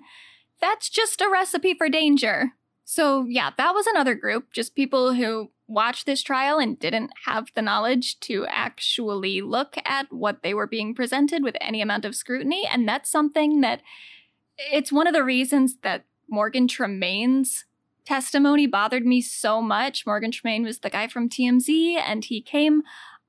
that's just a recipe for danger. So, yeah, that was another group, just people who watched this trial and didn't have the knowledge to actually look at what they were being presented with any amount of scrutiny. And that's something that it's one of the reasons that Morgan Tremaine's testimony bothered me so much. Morgan Tremaine was the guy from TMZ, and he came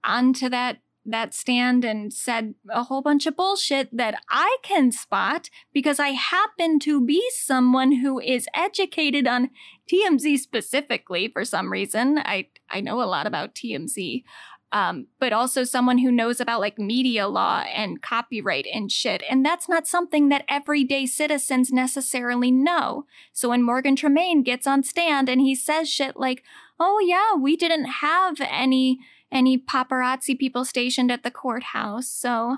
onto that that stand and said a whole bunch of bullshit that I can spot because I happen to be someone who is educated on TMZ specifically for some reason. I I know a lot about TMZ um, but also someone who knows about like media law and copyright and shit. And that's not something that everyday citizens necessarily know. So when Morgan Tremaine gets on stand and he says shit like, "Oh yeah, we didn't have any any paparazzi people stationed at the courthouse, so."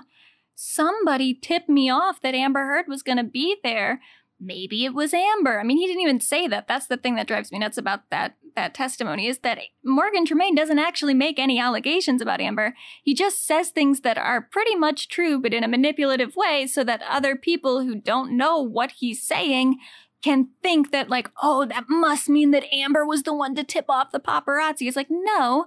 Somebody tipped me off that Amber Heard was going to be there maybe it was Amber. I mean, he didn't even say that. That's the thing that drives me nuts about that that testimony is that Morgan Tremaine doesn't actually make any allegations about Amber. He just says things that are pretty much true, but in a manipulative way, so that other people who don't know what he's saying can think that like, oh, that must mean that Amber was the one to tip off the paparazzi. It's like, no.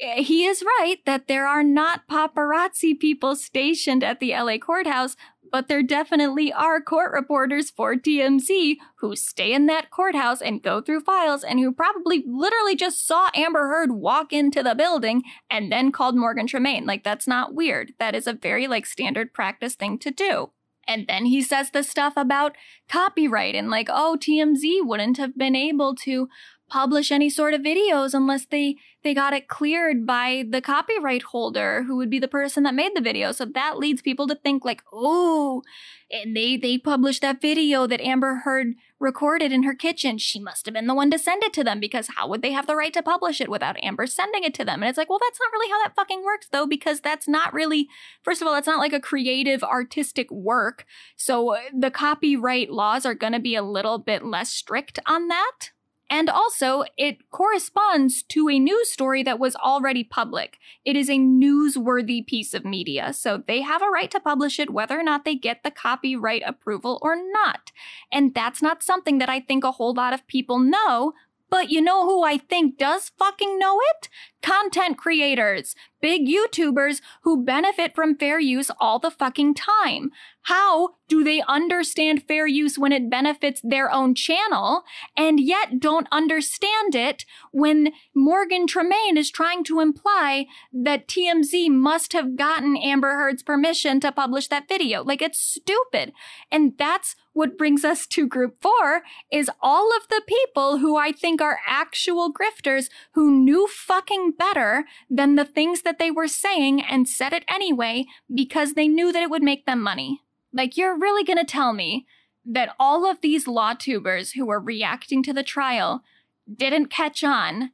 Eh, he is right that there are not paparazzi people stationed at the LA courthouse, but there definitely are court reporters for TMZ who stay in that courthouse and go through files and who probably literally just saw Amber Heard walk into the building and then called Morgan Tremaine. Like, that's not weird. That is a very, like, standard practice thing to do. And then he says the stuff about copyright and, like, oh, TMZ wouldn't have been able to publish any sort of videos unless they they got it cleared by the copyright holder who would be the person that made the video. So that leads people to think like oh and they they published that video that amber heard recorded in her kitchen. She must have been the one to send it to them because how would they have the right to publish it without amber sending it to them? And it's like well that's not really how that fucking works though because that's not really first of all that's not like a creative artistic work. So uh, the copyright laws are going to be a little bit less strict on that and also, it corresponds to a news story that was already public. It is a newsworthy piece of media, so they have a right to publish it whether or not they get the copyright approval or not. And that's not something that I think a whole lot of people know, but you know who I think does fucking know it? Content creators, big YouTubers who benefit from fair use all the fucking time. How do they understand fair use when it benefits their own channel and yet don't understand it when Morgan Tremaine is trying to imply that TMZ must have gotten Amber Heard's permission to publish that video? Like it's stupid. And that's what brings us to group four is all of the people who I think are actual grifters who knew fucking better than the things that they were saying and said it anyway because they knew that it would make them money. Like, you're really gonna tell me that all of these law tubers who were reacting to the trial didn't catch on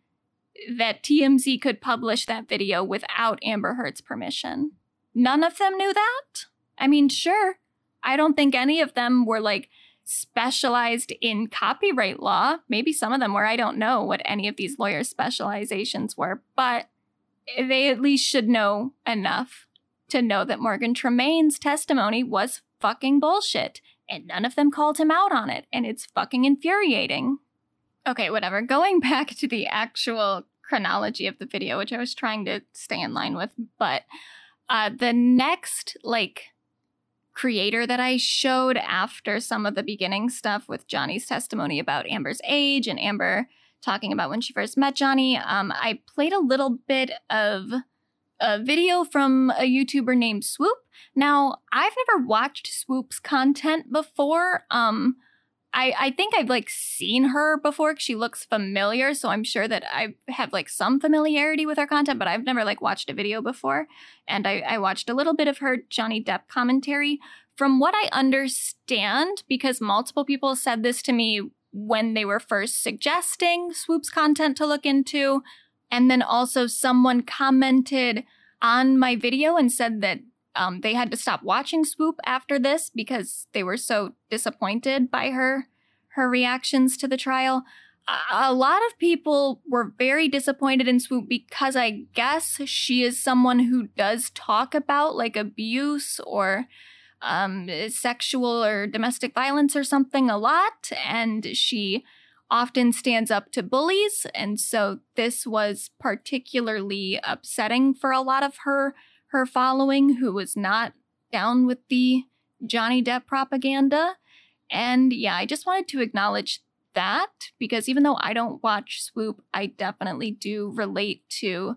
that TMZ could publish that video without Amber Heard's permission? None of them knew that? I mean, sure. I don't think any of them were like specialized in copyright law. Maybe some of them were. I don't know what any of these lawyers' specializations were, but they at least should know enough to know that Morgan Tremaine's testimony was fucking bullshit, and none of them called him out on it, and it's fucking infuriating. Okay, whatever. Going back to the actual chronology of the video, which I was trying to stay in line with, but uh, the next, like, creator that I showed after some of the beginning stuff with Johnny's testimony about Amber's age and Amber talking about when she first met Johnny, um, I played a little bit of a video from a YouTuber named Swoop. Now, I've never watched Swoop's content before. Um, I, I think I've like seen her before. She looks familiar, so I'm sure that I have like some familiarity with her content, but I've never like watched a video before. And I, I watched a little bit of her Johnny Depp commentary. From what I understand, because multiple people said this to me when they were first suggesting Swoop's content to look into, and then also someone commented on my video and said that um, they had to stop watching Swoop after this because they were so disappointed by her her reactions to the trial. A lot of people were very disappointed in Swoop because I guess she is someone who does talk about like abuse or um, sexual or domestic violence or something a lot, and she often stands up to bullies. And so this was particularly upsetting for a lot of her her following who was not down with the Johnny Depp propaganda. And yeah, I just wanted to acknowledge that because even though I don't watch Swoop, I definitely do relate to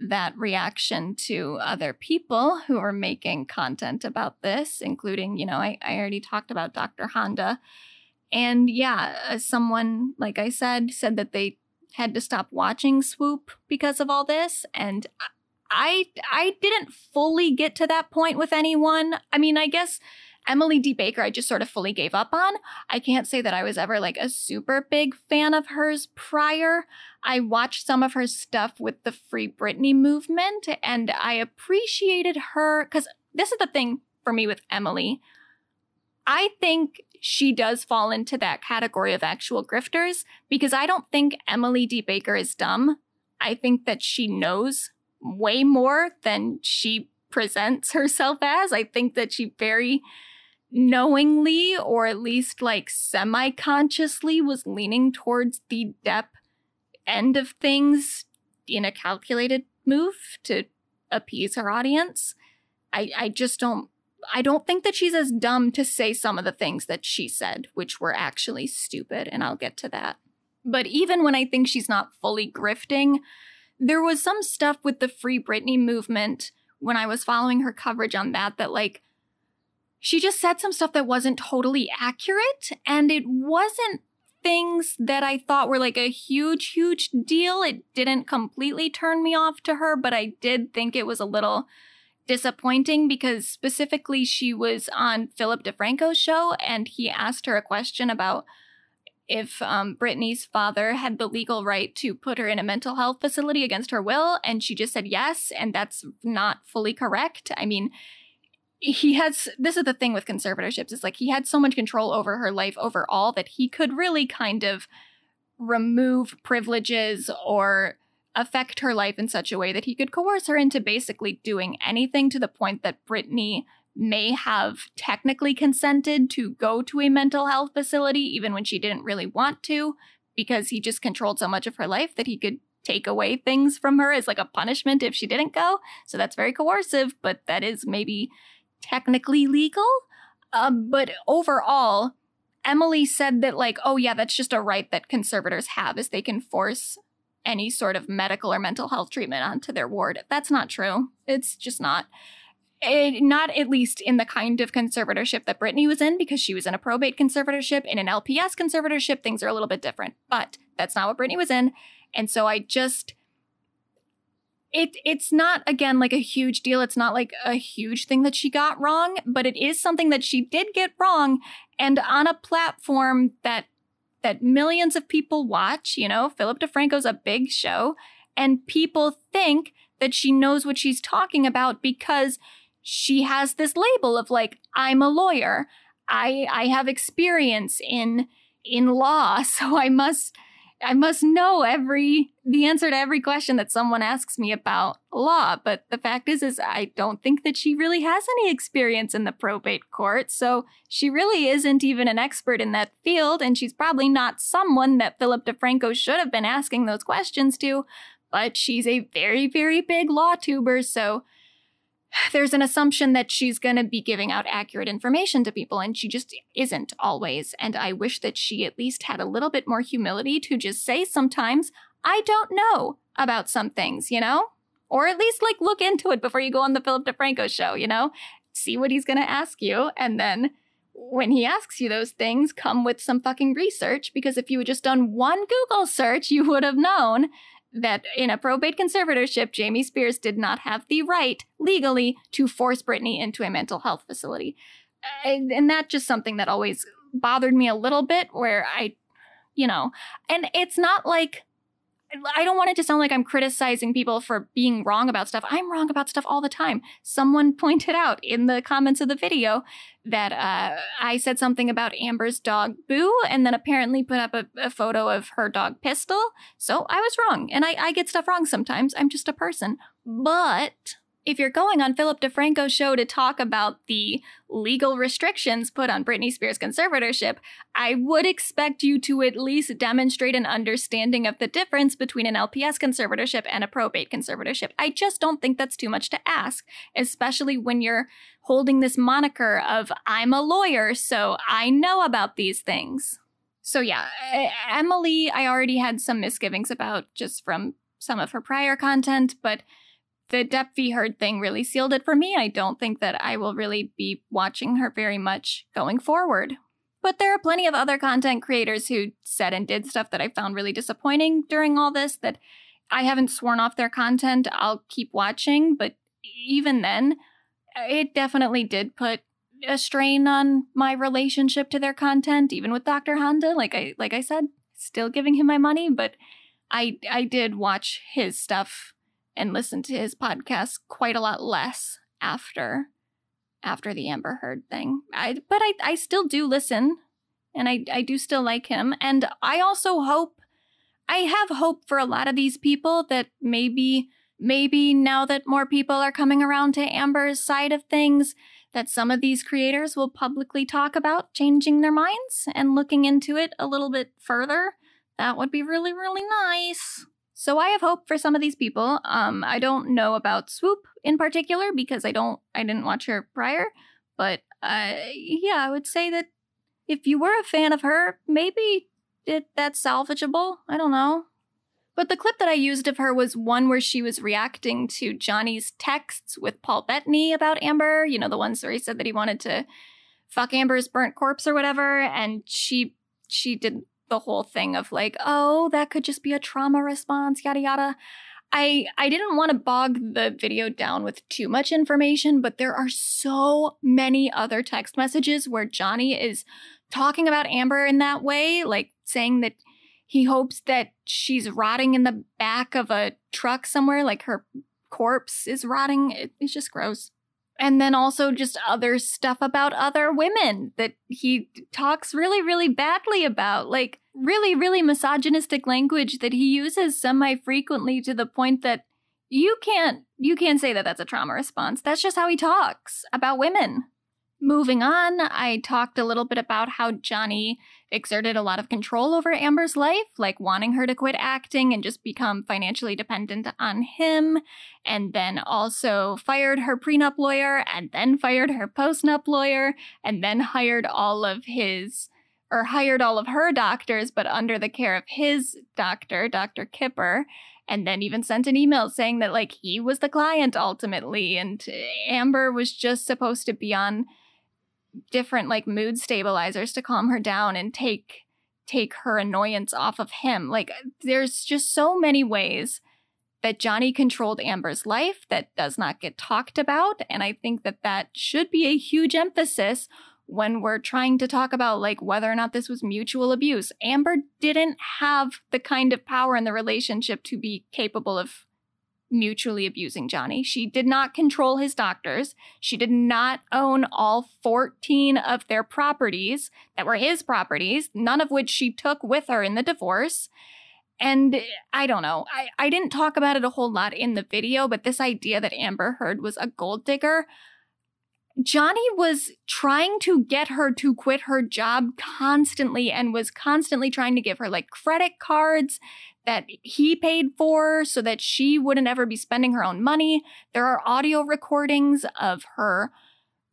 that reaction to other people who are making content about this, including, you know, I, I already talked about Dr. Honda. And yeah, someone, like I said, said that they had to stop watching Swoop because of all this. And I I didn't fully get to that point with anyone. I mean, I guess Emily D. Baker, I just sort of fully gave up on. I can't say that I was ever like a super big fan of hers prior. I watched some of her stuff with the Free Britney movement and I appreciated her because this is the thing for me with Emily. I think she does fall into that category of actual grifters because I don't think Emily D. Baker is dumb. I think that she knows way more than she presents herself as. I think that she very knowingly or at least like semi consciously was leaning towards the Depp end of things in a calculated move to appease her audience. I, I just don't I don't think that she's as dumb to say some of the things that she said, which were actually stupid, and I'll get to that. But even when I think she's not fully grifting, there was some stuff with the Free Britney movement when I was following her coverage on that that like she just said some stuff that wasn't totally accurate and it wasn't things that I thought were like a huge huge deal. It didn't completely turn me off to her, but I did think it was a little disappointing because specifically she was on Philip DeFranco's show and he asked her a question about if um, Britney's father had the legal right to put her in a mental health facility against her will, and she just said yes, and that's not fully correct. I mean, he has this is the thing with conservatorships it's like he had so much control over her life overall that he could really kind of remove privileges or affect her life in such a way that he could coerce her into basically doing anything to the point that Britney may have technically consented to go to a mental health facility even when she didn't really want to because he just controlled so much of her life that he could take away things from her as like a punishment if she didn't go. So that's very coercive, but that is maybe technically legal. Uh, but overall, Emily said that, like, oh, yeah, that's just a right that conservators have, is they can force any sort of medical or mental health treatment onto their ward. That's not true. It's just not. It, not at least in the kind of conservatorship that Britney was in, because she was in a probate conservatorship. In an LPS conservatorship, things are a little bit different, but that's not what Britney was in. And so I just, it it's not again like a huge deal. It's not like a huge thing that she got wrong, but it is something that she did get wrong, and on a platform that that millions of people watch. You know, Philip DeFranco's a big show, and people think that she knows what she's talking about because she has this label of like I'm a lawyer. I I have experience in in law, so I must I must know every the answer to every question that someone asks me about law. But the fact is is I don't think that she really has any experience in the probate court. So she really isn't even an expert in that field and she's probably not someone that Philip DeFranco should have been asking those questions to, but she's a very very big law tuber, so there's an assumption that she's going to be giving out accurate information to people, and she just isn't always. And I wish that she at least had a little bit more humility to just say sometimes, I don't know about some things, you know? Or at least like look into it before you go on the Philip DeFranco show, you know? See what he's going to ask you, and then when he asks you those things, come with some fucking research because if you had just done one Google search, you would have known that in a probate conservatorship, Jamie Spears did not have the right legally to force Britney into a mental health facility. Uh, and, and that's just something that always bothered me a little bit where I, you know, and it's not like I don't want it to sound like I'm criticizing people for being wrong about stuff. I'm wrong about stuff all the time. Someone pointed out in the comments of the video that uh, I said something about Amber's dog Boo, and then apparently put up a, a photo of her dog Pistol. So I was wrong, and I, I get stuff wrong sometimes. I'm just a person. But if you're going on Philip DeFranco's show to talk about the legal restrictions put on Britney Spears' conservatorship, I would expect you to at least demonstrate an understanding of the difference between an LPS conservatorship and a probate conservatorship. I just don't think that's too much to ask, especially when you're holding this moniker of I'm a lawyer, so I know about these things. So, yeah, Emily, I already had some misgivings about just from some of her prior content, but the Depp v. Heard thing really sealed it for me. I don't think that I will really be watching her very much going forward. But there are plenty of other content creators who said and did stuff that I found really disappointing during all this that I haven't sworn off their content. I'll keep watching, but even then, it definitely did put a strain on my relationship to their content, even with Dr. Honda. Like I like I said, still giving him my money, but I I did watch his stuff and listen to his podcast quite a lot less after after the Amber Heard thing. I but I I still do listen and I I do still like him and I also hope I have hope for a lot of these people that maybe maybe now that more people are coming around to Amber's side of things that some of these creators will publicly talk about changing their minds and looking into it a little bit further. That would be really really nice. So I have hope for some of these people. Um, I don't know about Swoop in particular because I don't, I didn't watch her prior. But uh, yeah, I would say that if you were a fan of her, maybe it, that's salvageable. I don't know. But the clip that I used of her was one where she was reacting to Johnny's texts with Paul Bettany about Amber. You know, the ones where he said that he wanted to fuck Amber's burnt corpse or whatever, and she she did the whole thing of like, oh, that could just be a trauma response, yada yada. I I didn't want to bog the video down with too much information, but there are so many other text messages where Johnny is talking about Amber in that way, like saying that he hopes that she's rotting in the back of a truck somewhere, like her corpse is rotting. It, it's just gross and then also just other stuff about other women that he talks really, really badly about. Like, really, really misogynistic language that he uses semi frequently to the point that you can't you can't say that that's a trauma response. That's just how he talks about women. Moving on, I talked a little bit about how Johnny exerted a lot of control over Amber's life, like wanting her to quit acting and just become financially dependent on him, and then also fired her prenup lawyer, and then fired her postnup lawyer, and then hired all of his or hired all of her doctors, but under the care of his doctor, Dr. Kipper, and then even sent an email saying that like he was the client ultimately, and Amber was just supposed to be on different like mood stabilizers to calm her down and take take her annoyance off of him. Like there's just so many ways that Johnny controlled Amber's life that does not get talked about and I think that that should be a huge emphasis when we're trying to talk about like whether or not this was mutual abuse. Amber didn't have the kind of power in the relationship to be capable of mutually abusing Johnny. She did not control his doctors. She did not own all 14 of their properties that were his properties, none of which she took with her in the divorce. And I don't know, I, I didn't talk about it a whole lot in the video, but this idea that Amber Heard was a gold digger. Johnny was trying to get her to quit her job constantly and was constantly trying to give her like credit cards that he paid for so that she wouldn't ever be spending her own money. There are audio recordings of her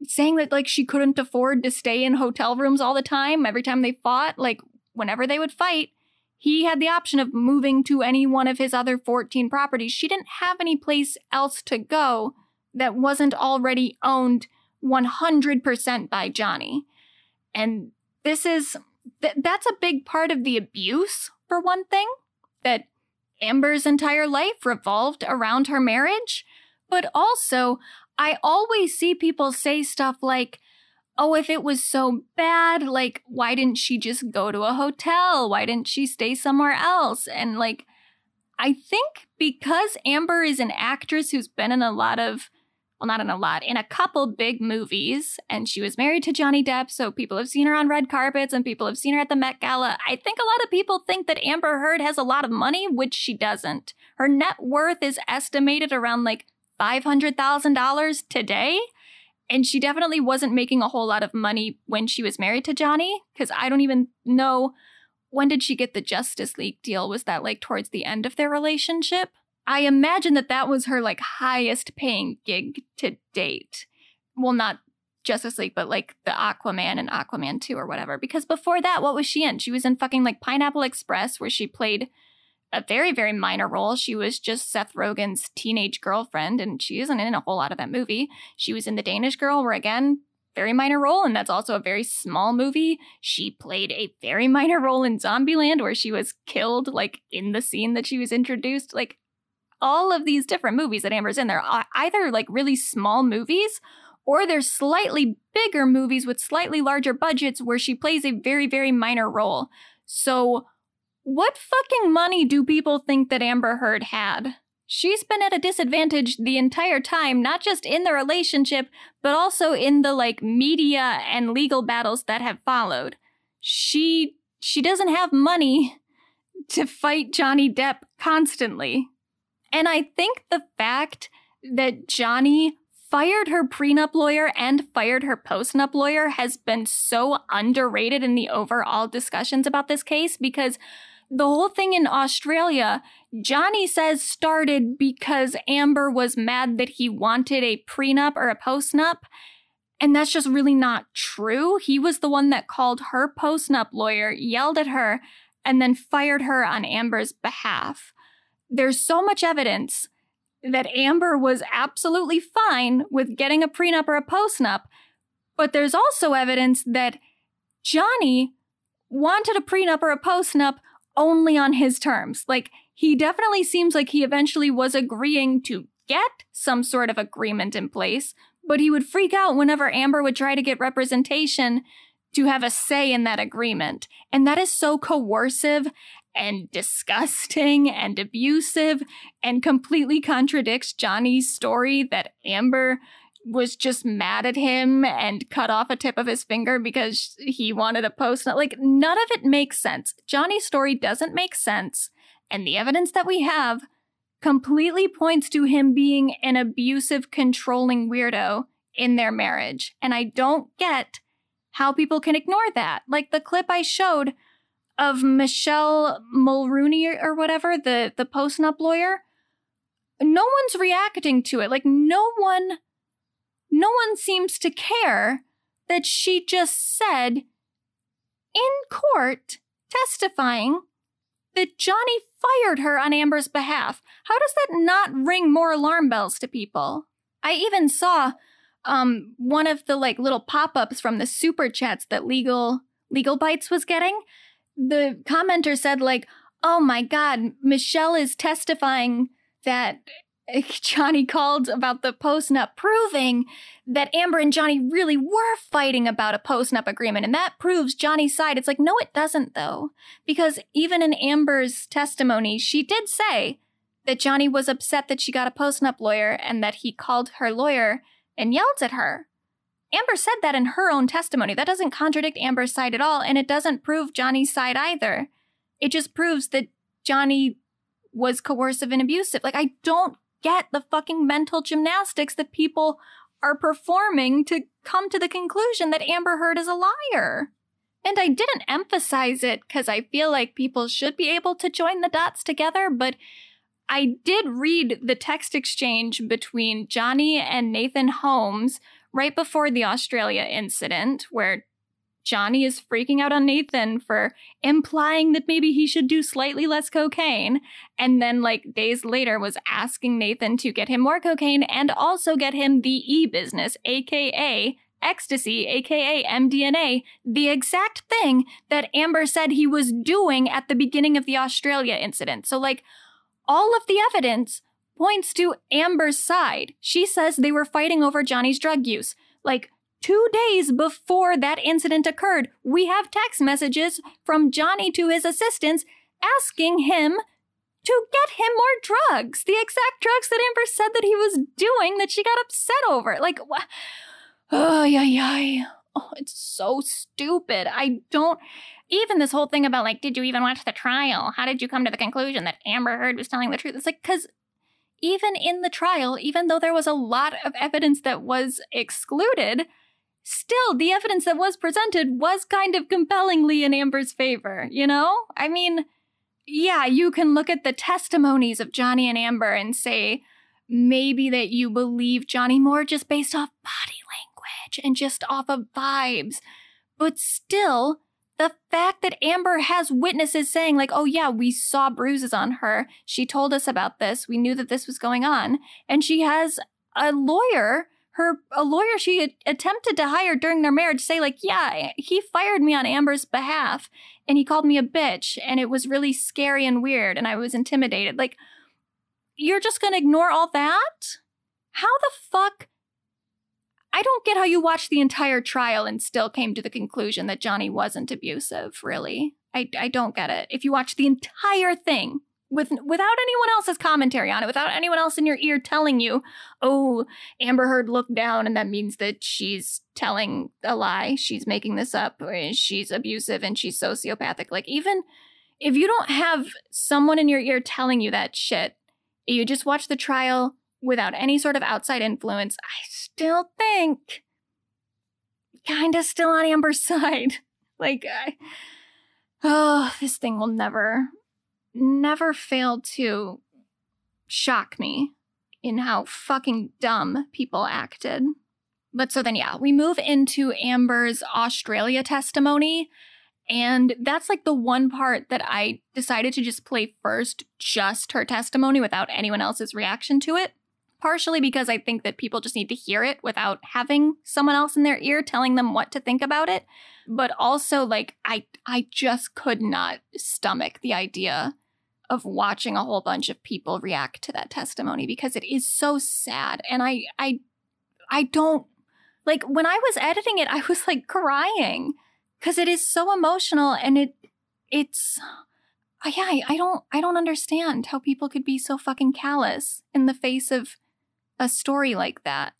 saying that like she couldn't afford to stay in hotel rooms all the time every time they fought, like whenever they would fight. He had the option of moving to any one of his other 14 properties. She didn't have any place else to go that wasn't already owned 100% by Johnny. And this is th- that's a big part of the abuse for one thing that Amber's entire life revolved around her marriage, but also I always see people say stuff like oh, if it was so bad, like, why didn't she just go to a hotel? Why didn't she stay somewhere else? And like, I think because Amber is an actress who's been in a lot of well, not in a lot, in a couple big movies. And she was married to Johnny Depp, so people have seen her on red carpets and people have seen her at the Met Gala. I think a lot of people think that Amber Heard has a lot of money, which she doesn't. Her net worth is estimated around like $500,000 today. And she definitely wasn't making a whole lot of money when she was married to Johnny, because I don't even know when did she get the Justice League deal? Was that like towards the end of their relationship? I imagine that that was her like highest paying gig to date. Well, not Justice League, but like the Aquaman and Aquaman 2 or whatever. Because before that, what was she in? She was in fucking like Pineapple Express, where she played a very, very minor role. She was just Seth Rogen's teenage girlfriend, and she isn't in a whole lot of that movie. She was in The Danish Girl, where again, very minor role, and that's also a very small movie. She played a very minor role in Zombieland, where she was killed, like in the scene that she was introduced. Like, all of these different movies that Amber's in, they're either like really small movies or they're slightly bigger movies with slightly larger budgets where she plays a very, very minor role. So, what fucking money do people think that Amber Heard had? She's been at a disadvantage the entire time, not just in the relationship, but also in the like media and legal battles that have followed. She she doesn't have money to fight Johnny Depp constantly. And I think the fact that Johnny fired her prenup lawyer and fired her postnup lawyer has been so underrated in the overall discussions about this case because the whole thing in Australia, Johnny says started because Amber was mad that he wanted a prenup or a postnup. And that's just really not true. He was the one that called her postnup lawyer, yelled at her, and then fired her on Amber's behalf there's so much evidence that Amber was absolutely fine with getting a prenup or a postnup, but there's also evidence that Johnny wanted a prenup or a postnup only on his terms. Like, he definitely seems like he eventually was agreeing to get some sort of agreement in place, but he would freak out whenever Amber would try to get representation to have a say in that agreement. And that is so coercive and disgusting and abusive and completely contradicts Johnny's story that Amber was just mad at him and cut off a tip of his finger because he wanted a post. Like, none of it makes sense. Johnny's story doesn't make sense. And the evidence that we have completely points to him being an abusive, controlling weirdo in their marriage. And I don't get how people can ignore that. Like the clip I showed of Michelle Mulrooney or whatever, the the postnup lawyer, no one's reacting to it. Like no one no one seems to care that she just said in court testifying that Johnny fired her on Amber's behalf. How does that not ring more alarm bells to people? I even saw um, one of the like little pop-ups from the super chats that legal legal Bytes was getting the commenter said like, "Oh my god, Michelle is testifying that Johnny called about the postnup, proving that Amber and Johnny really were fighting about a postnup agreement, and that proves Johnny's side." It's like, no, it doesn't though, because even in Amber's testimony, she did say that Johnny was upset that she got a postnup lawyer and that he called her lawyer and yelled at her. Amber said that in her own testimony. That doesn't contradict Amber's side at all, and it doesn't prove Johnny's side either. It just proves that Johnny was coercive and abusive. Like, I don't get the fucking mental gymnastics that people are performing to come to the conclusion that Amber Heard is a liar. And I didn't emphasize it because I feel like people should be able to join the dots together, but I did read the text exchange between Johnny and Nathan Holms right before the Australia incident, where Johnny is freaking out on Nathan for implying that maybe he should do slightly less cocaine. And then, like, days later, was asking Nathan to get him more cocaine and also get him the e business, aka ecstasy, aka MDMA, the exact thing that Amber said he was doing at the beginning of the Australia incident. So, like, all of the evidence points to Amber's side. She says they were fighting over Johnny's drug use. Like, two days before that incident occurred, we have text messages from Johnny to his assistants asking him to get him more drugs. The exact drugs that Amber said that he was doing that she got upset over. Like? Oh, yeah, yeah. Oh, it's so stupid. I don't. Even this whole thing about, like, did you even watch the trial? How did you come to the conclusion that Amber Heard was telling the truth? It's like, because even in the trial, even though there was a lot of evidence that was excluded, still the evidence that was presented was kind of compellingly in Amber's favor, you know? I mean, yeah, you can look at the testimonies of Johnny and Amber and say maybe that you believe Johnny more just based off body language and just off of vibes. But still, the fact that Amber has witnesses saying, like, oh, yeah, we saw bruises on her. She told us about this. We knew that this was going on. And she has a lawyer her a lawyer she attempted to hire during their marriage say like yeah he fired me on amber's behalf and he called me a bitch and it was really scary and weird and i was intimidated like you're just gonna ignore all that how the fuck get how you watched the entire trial and still came to the conclusion that johnny wasn't abusive really i, I don't get it if you watch the entire thing with without anyone else's commentary on it, without anyone else in your ear telling you, "Oh, Amber Heard looked down and that means that she's telling a lie, she's making this up, or she's abusive and she's sociopathic." Like even if you don't have someone in your ear telling you that shit, you just watch the trial without any sort of outside influence, I still think kind of still on Amber's side. Like I Oh, this thing will never never fail to shock me in how fucking dumb people acted. But so then, yeah, we move into Amber's Australia testimony. And that's like the one part that I decided to just play first, just her testimony without anyone else's reaction to it. Partially because I think that people just need to hear it without having someone else in their ear telling them what to think about it. But also, like, I, I just could not stomach the idea of watching a whole bunch of people react to that testimony because it is so sad and I I I don't like when I was editing it I was like crying cuz it is so emotional and it it's yeah, I, I don't I don't understand how people could be so fucking callous in the face of a story like that.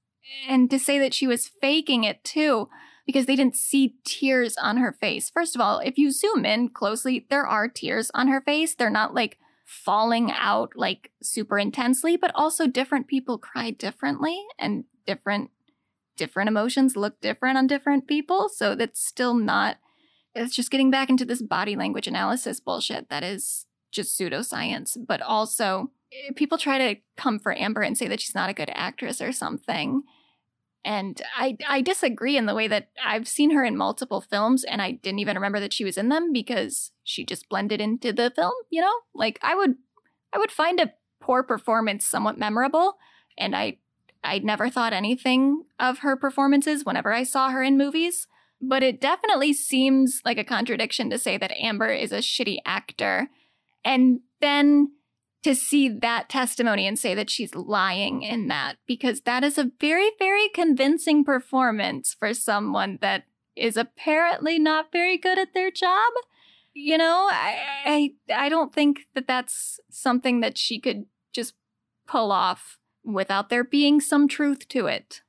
And to say that she was faking it too because they didn't see tears on her face. First of all, if you zoom in closely, there are tears on her face. They're not like falling out like super intensely, but also different people cry differently and different different emotions look different on different people. So that's still not it's just getting back into this body language analysis bullshit that is just pseudoscience, but also people try to come for Amber and say that she's not a good actress or something. And I I disagree in the way that I've seen her in multiple films and I didn't even remember that she was in them because she just blended into the film, you know? Like I would I would find a poor performance somewhat memorable and I I never thought anything of her performances whenever I saw her in movies, but it definitely seems like a contradiction to say that Amber is a shitty actor and then to see that testimony and say that she's lying in that because that is a very very convincing performance for someone that is apparently not very good at their job. You know i i, I don't think that that's something that she could just pull off without there being some truth to it.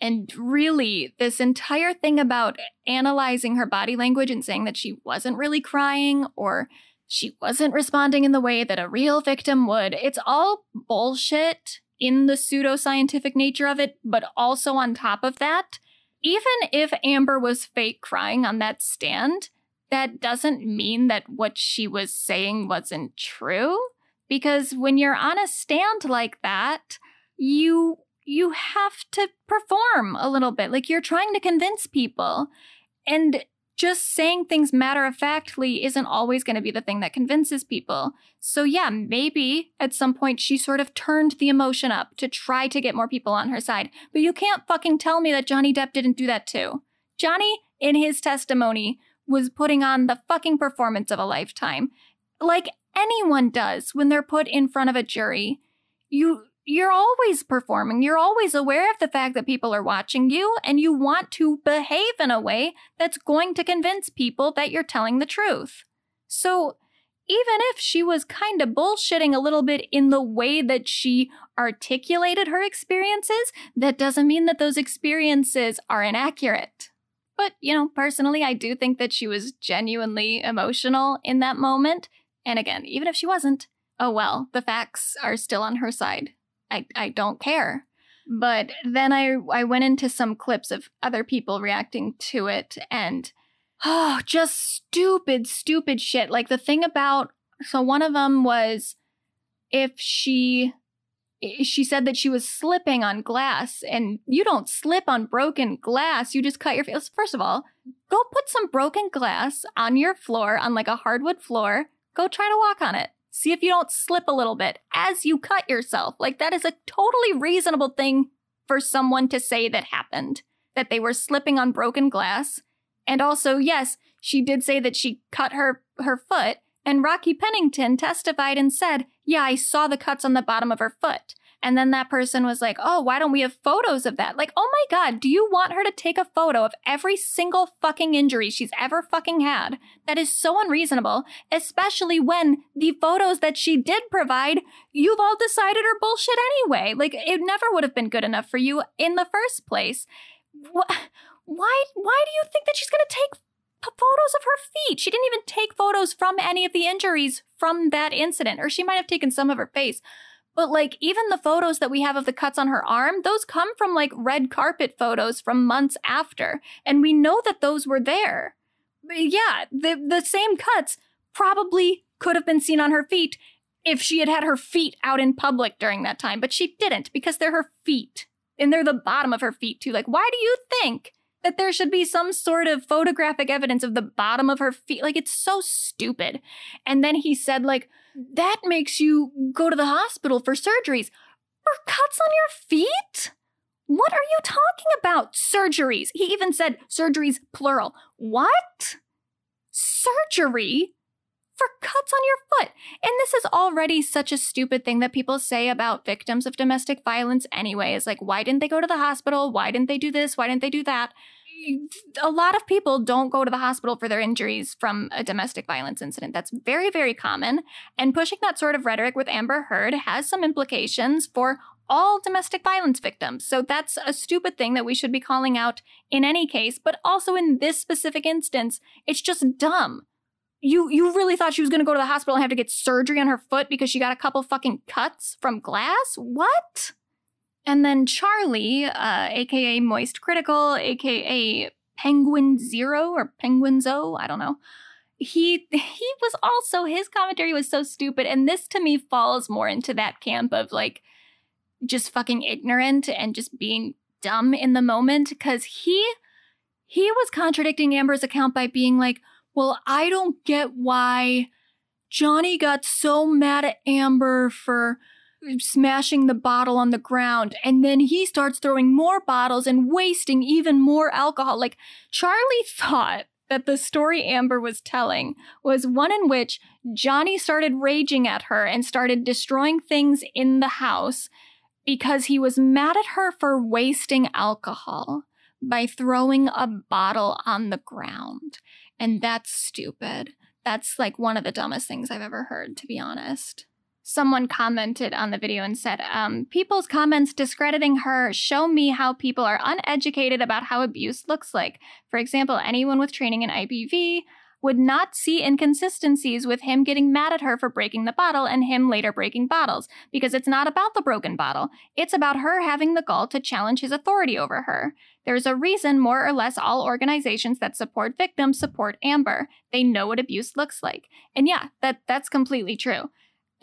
And really, this entire thing about analyzing her body language and saying that she wasn't really crying or she wasn't responding in the way that a real victim would. It's all bullshit in the pseudoscientific nature of it, but also on top of that, even if Amber was fake crying on that stand, that doesn't mean that what she was saying wasn't true. Because when you're on a stand like that, you you have to perform a little bit like you're trying to convince people and just saying things matter of factly isn't always going to be the thing that convinces people. So, yeah, maybe at some point she sort of turned the emotion up to try to get more people on her side. But you can't fucking tell me that Johnny Depp didn't do that too. Johnny, in his testimony, was putting on the fucking performance of a lifetime. Like anyone does when they're put in front of a jury. You you're always performing. You're always aware of the fact that people are watching you, and you want to behave in a way that's going to convince people that you're telling the truth. So, even if she was kind of bullshitting a little bit in the way that she articulated her experiences, that doesn't mean that those experiences are inaccurate. But, you know, personally, I do think that she was genuinely emotional in that moment. And again, even if she wasn't, oh well, the facts are still on her side. I, I don't care. But then I, I went into some clips of other people reacting to it and oh, just stupid, stupid shit. Like the thing about, so one of them was if she she said that she was slipping on glass and you don't slip on broken glass you just cut your face first of all go put some broken glass on your floor on like a hardwood floor go try to walk on it See if you don't slip a little bit as you cut yourself. Like, that is a totally reasonable thing for someone to say that happened, that they were slipping on broken glass. And also, yes, she did say that she cut her, her foot, and Rocky Pennington testified and said, Yeah, I saw the cuts on the bottom of her foot. And then that person was like, oh, why don't we have photos of that? Like, oh my God, do you want her to take a photo of every single fucking injury she's ever fucking had? That is so unreasonable, especially when the photos that she did provide, you've all decided are bullshit anyway. Like, it never would have been good enough for you in the first place. Why, why do you think that she's going to take photos of her feet. She didn't even take photos from any of the injuries from that incident, or she might have taken some of her face. But like even the photos that we have of the cuts on her arm, those come from like red carpet photos from months after. And we know that those were there. But yeah, the the same cuts probably could have been seen on her feet if she had had her feet out in public during that time, but she didn't because they're her feet. And they're the bottom of her feet too. Like why do you think that there should be some sort of photographic evidence of the bottom of her feet? Like it's so stupid. And then he said like that makes you go to the hospital for surgeries. For cuts on your feet? What are you talking about? Surgeries. He even said surgeries plural. What? Surgery? For cuts on your foot. And this is already such a stupid thing that people say about victims of domestic violence anyway. Is like, why didn't they go to the hospital? Why didn't they do this? Why didn't they do that? A lot of people don't go to the hospital for their injuries from a domestic violence incident. That's very, very common. And pushing that sort of rhetoric with Amber Heard has some implications for all domestic violence victims. So that's a stupid thing that we should be calling out in any case, but also in this specific instance, it's just dumb. You you really thought she was going to go to the hospital and have to get surgery on her foot because she got a couple fucking cuts from glass? What? And then Charlie, uh, aka Moist Critical, aka Penguin Zero or Penguin Zo, I don't know. He he was also his commentary was so stupid, and this to me falls more into that camp of like just fucking ignorant and just being dumb in the moment because he he was contradicting Amber's account by being like, "Well, I don't get why Johnny got so mad at Amber for." Smashing the bottle on the ground. And then he starts throwing more bottles and wasting even more alcohol. Like, Charlie thought that the story Amber was telling was one in which Johnny started raging at her and started destroying things in the house because he was mad at her for wasting alcohol by throwing a bottle on the ground. And that's stupid. That's like one of the dumbest things I've ever heard, to be honest someone commented on the video and said, um, People's comments discrediting her show me how people are uneducated about how abuse looks like. For example, anyone with training in IPV would not see inconsistencies with him getting mad at her for breaking the bottle and him later breaking bottles, because it's not about the broken bottle. It's about her having the gall to challenge his authority over her. There's a reason more or less all organizations that support victims support Amber. They know what abuse looks like. And yeah, that that's completely true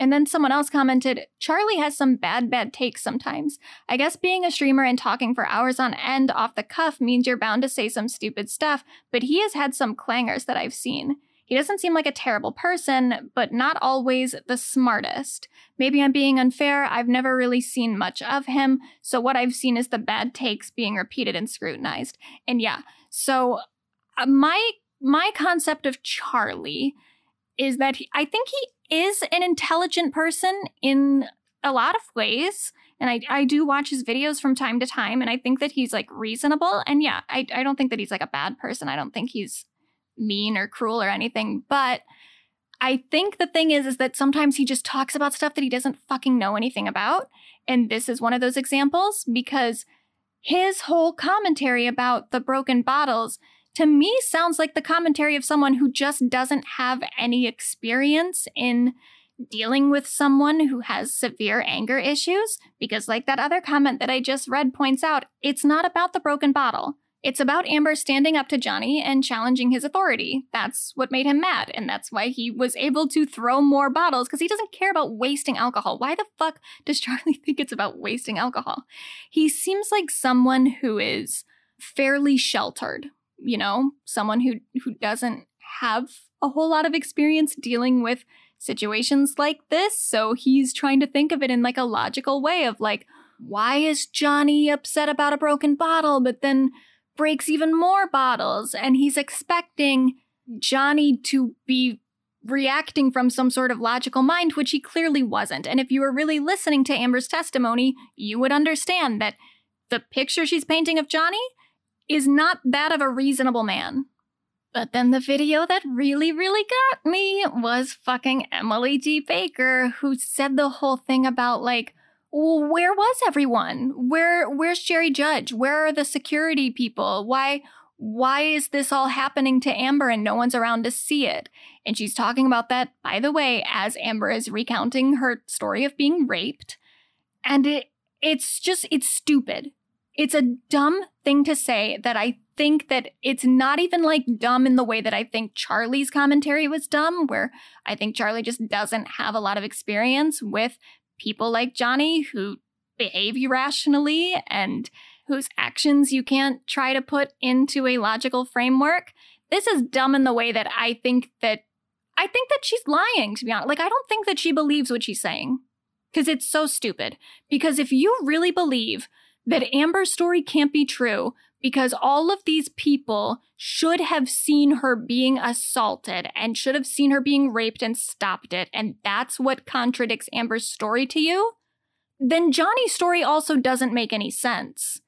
And then someone else commented, Charlie has some bad, bad takes sometimes. I guess being a streamer and talking for hours on end off the cuff means you're bound to say some stupid stuff, but he has had some clangers that I've seen. He doesn't seem like a terrible person, but not always the smartest. Maybe I'm being unfair, I've never really seen much of him, so what I've seen is the bad takes being repeated and scrutinized. And yeah, so uh, my my concept of Charlie is that he, I think he is an intelligent person in a lot of ways. And I, I do watch his videos from time to time, and I think that he's like reasonable. And yeah, I, I don't think that he's like a bad person. I don't think he's mean or cruel or anything. But I think the thing is, is that sometimes he just talks about stuff that he doesn't fucking know anything about. And this is one of those examples because his whole commentary about the broken bottles to me sounds like the commentary of someone who just doesn't have any experience in dealing with someone who has severe anger issues. Because, like that other comment that I just read points out, it's not about the broken bottle. It's about Amber standing up to Johnny and challenging his authority. That's what made him mad, and that's why he was able to throw more bottles because he doesn't care about wasting alcohol. Why the fuck does Charlie think it's about wasting alcohol? He seems like someone who is fairly sheltered, you know, someone who who doesn't have a whole lot of experience dealing with situations like this, so he's trying to think of it in like a logical way of like why is Johnny upset about a broken bottle but then breaks even more bottles, and he's expecting Johnny to be reacting from some sort of logical mind, which he clearly wasn't. And if you were really listening to Amber's testimony, you would understand that the picture she's painting of Johnny is not that of a reasonable man. But then the video that really, really got me was fucking Emily D. Baker, who said the whole thing about like, well, where was everyone? Where where's Jerry Judge? Where are the security people? Why why is this all happening to Amber and no one's around to see it? And she's talking about that, by the way, as Amber is recounting her story of being raped. And it it's just it's stupid. It's a dumb thing to say that I think that it's not even like dumb in the way that I think Charlie's commentary was dumb, where I think Charlie just doesn't have a lot of experience with people like Johnny who behave irrationally and whose actions you can't try to put into a logical framework. This is dumb in the way that I think that I think that she's lying to be honest. Like I don't think that she believes what she's saying because it's so stupid. Because if you really believe that Amber's story can't be true because all of these people should have seen her being assaulted and should have seen her being raped and stopped it, and that's what contradicts Amber's story to you, then Johnny's story also doesn't make any sense.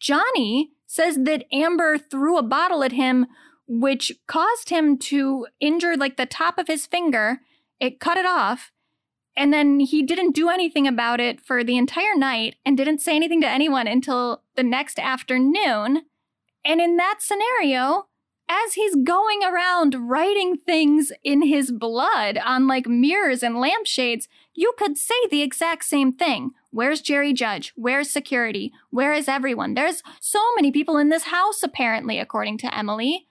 Johnny says that Amber threw a bottle at him, which caused him to injure like the top of his finger. It cut it off, and then he didn't do anything about it for the entire night and didn't say anything to anyone until the next afternoon. And in that scenario, as he's going around writing things in his blood on like mirrors and lampshades, you could say the exact same thing. Where's Jerry Judge? Where's security? Where is everyone? There's so many people in this house, apparently, according to Emily.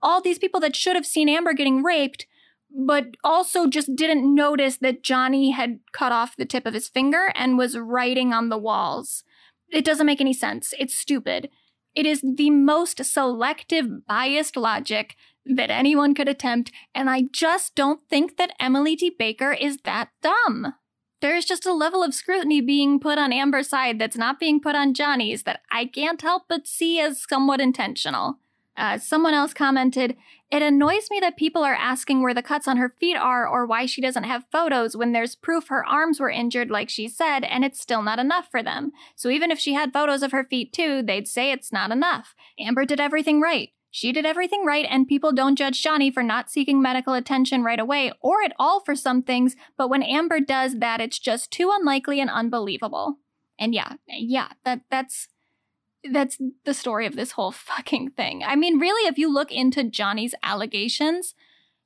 All these people that should have seen Amber getting raped but also just didn't notice that Johnny had cut off the tip of his finger and was writing on the walls. It doesn't make any sense. It's stupid. It is the most selective, biased logic that anyone could attempt, and I just don't think that Emily D. Baker is that dumb. There's just a level of scrutiny being put on Amber's side that's not being put on Johnny's that I can't help but see as somewhat intentional. Uh, someone else commented, It annoys me that people are asking where the cuts on her feet are or why she doesn't have photos when there's proof her arms were injured, like she said, and it's still not enough for them. So even if she had photos of her feet too, they'd say it's not enough. Amber did everything right. She did everything right, and people don't judge Johnny for not seeking medical attention right away or at all for some things, but when Amber does that, it's just too unlikely and unbelievable. And yeah, yeah, that that's that's the story of this whole fucking thing. I mean, really, if you look into Johnny's allegations,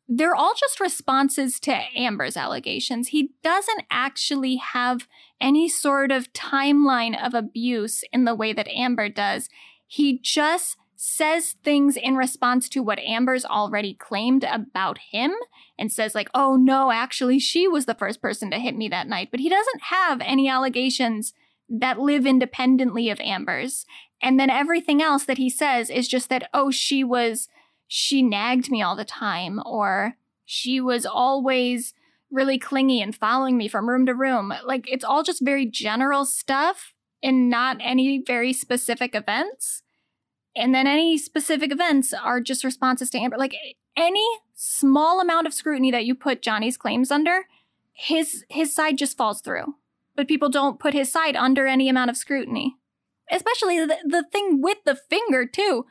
they're all just responses to Amber's allegations. He doesn't actually have any sort of timeline of abuse in the way that Amber does. He just says things in response to what Amber's already claimed about him and says, like, oh no, actually, she was the first person to hit me that night. But he doesn't have any allegations that live independently of Amber's. And then everything else that he says is just that, oh, she was, she nagged me all the time, or she was always really clingy and following me from room to room. Like, it's all just very general stuff and not any very specific events. And then any specific events are just responses to Amber. Like any small amount of scrutiny that you put Johnny's claims under, his his side just falls through. But people don't put his side under any amount of scrutiny. Especially the, the thing with the finger, too.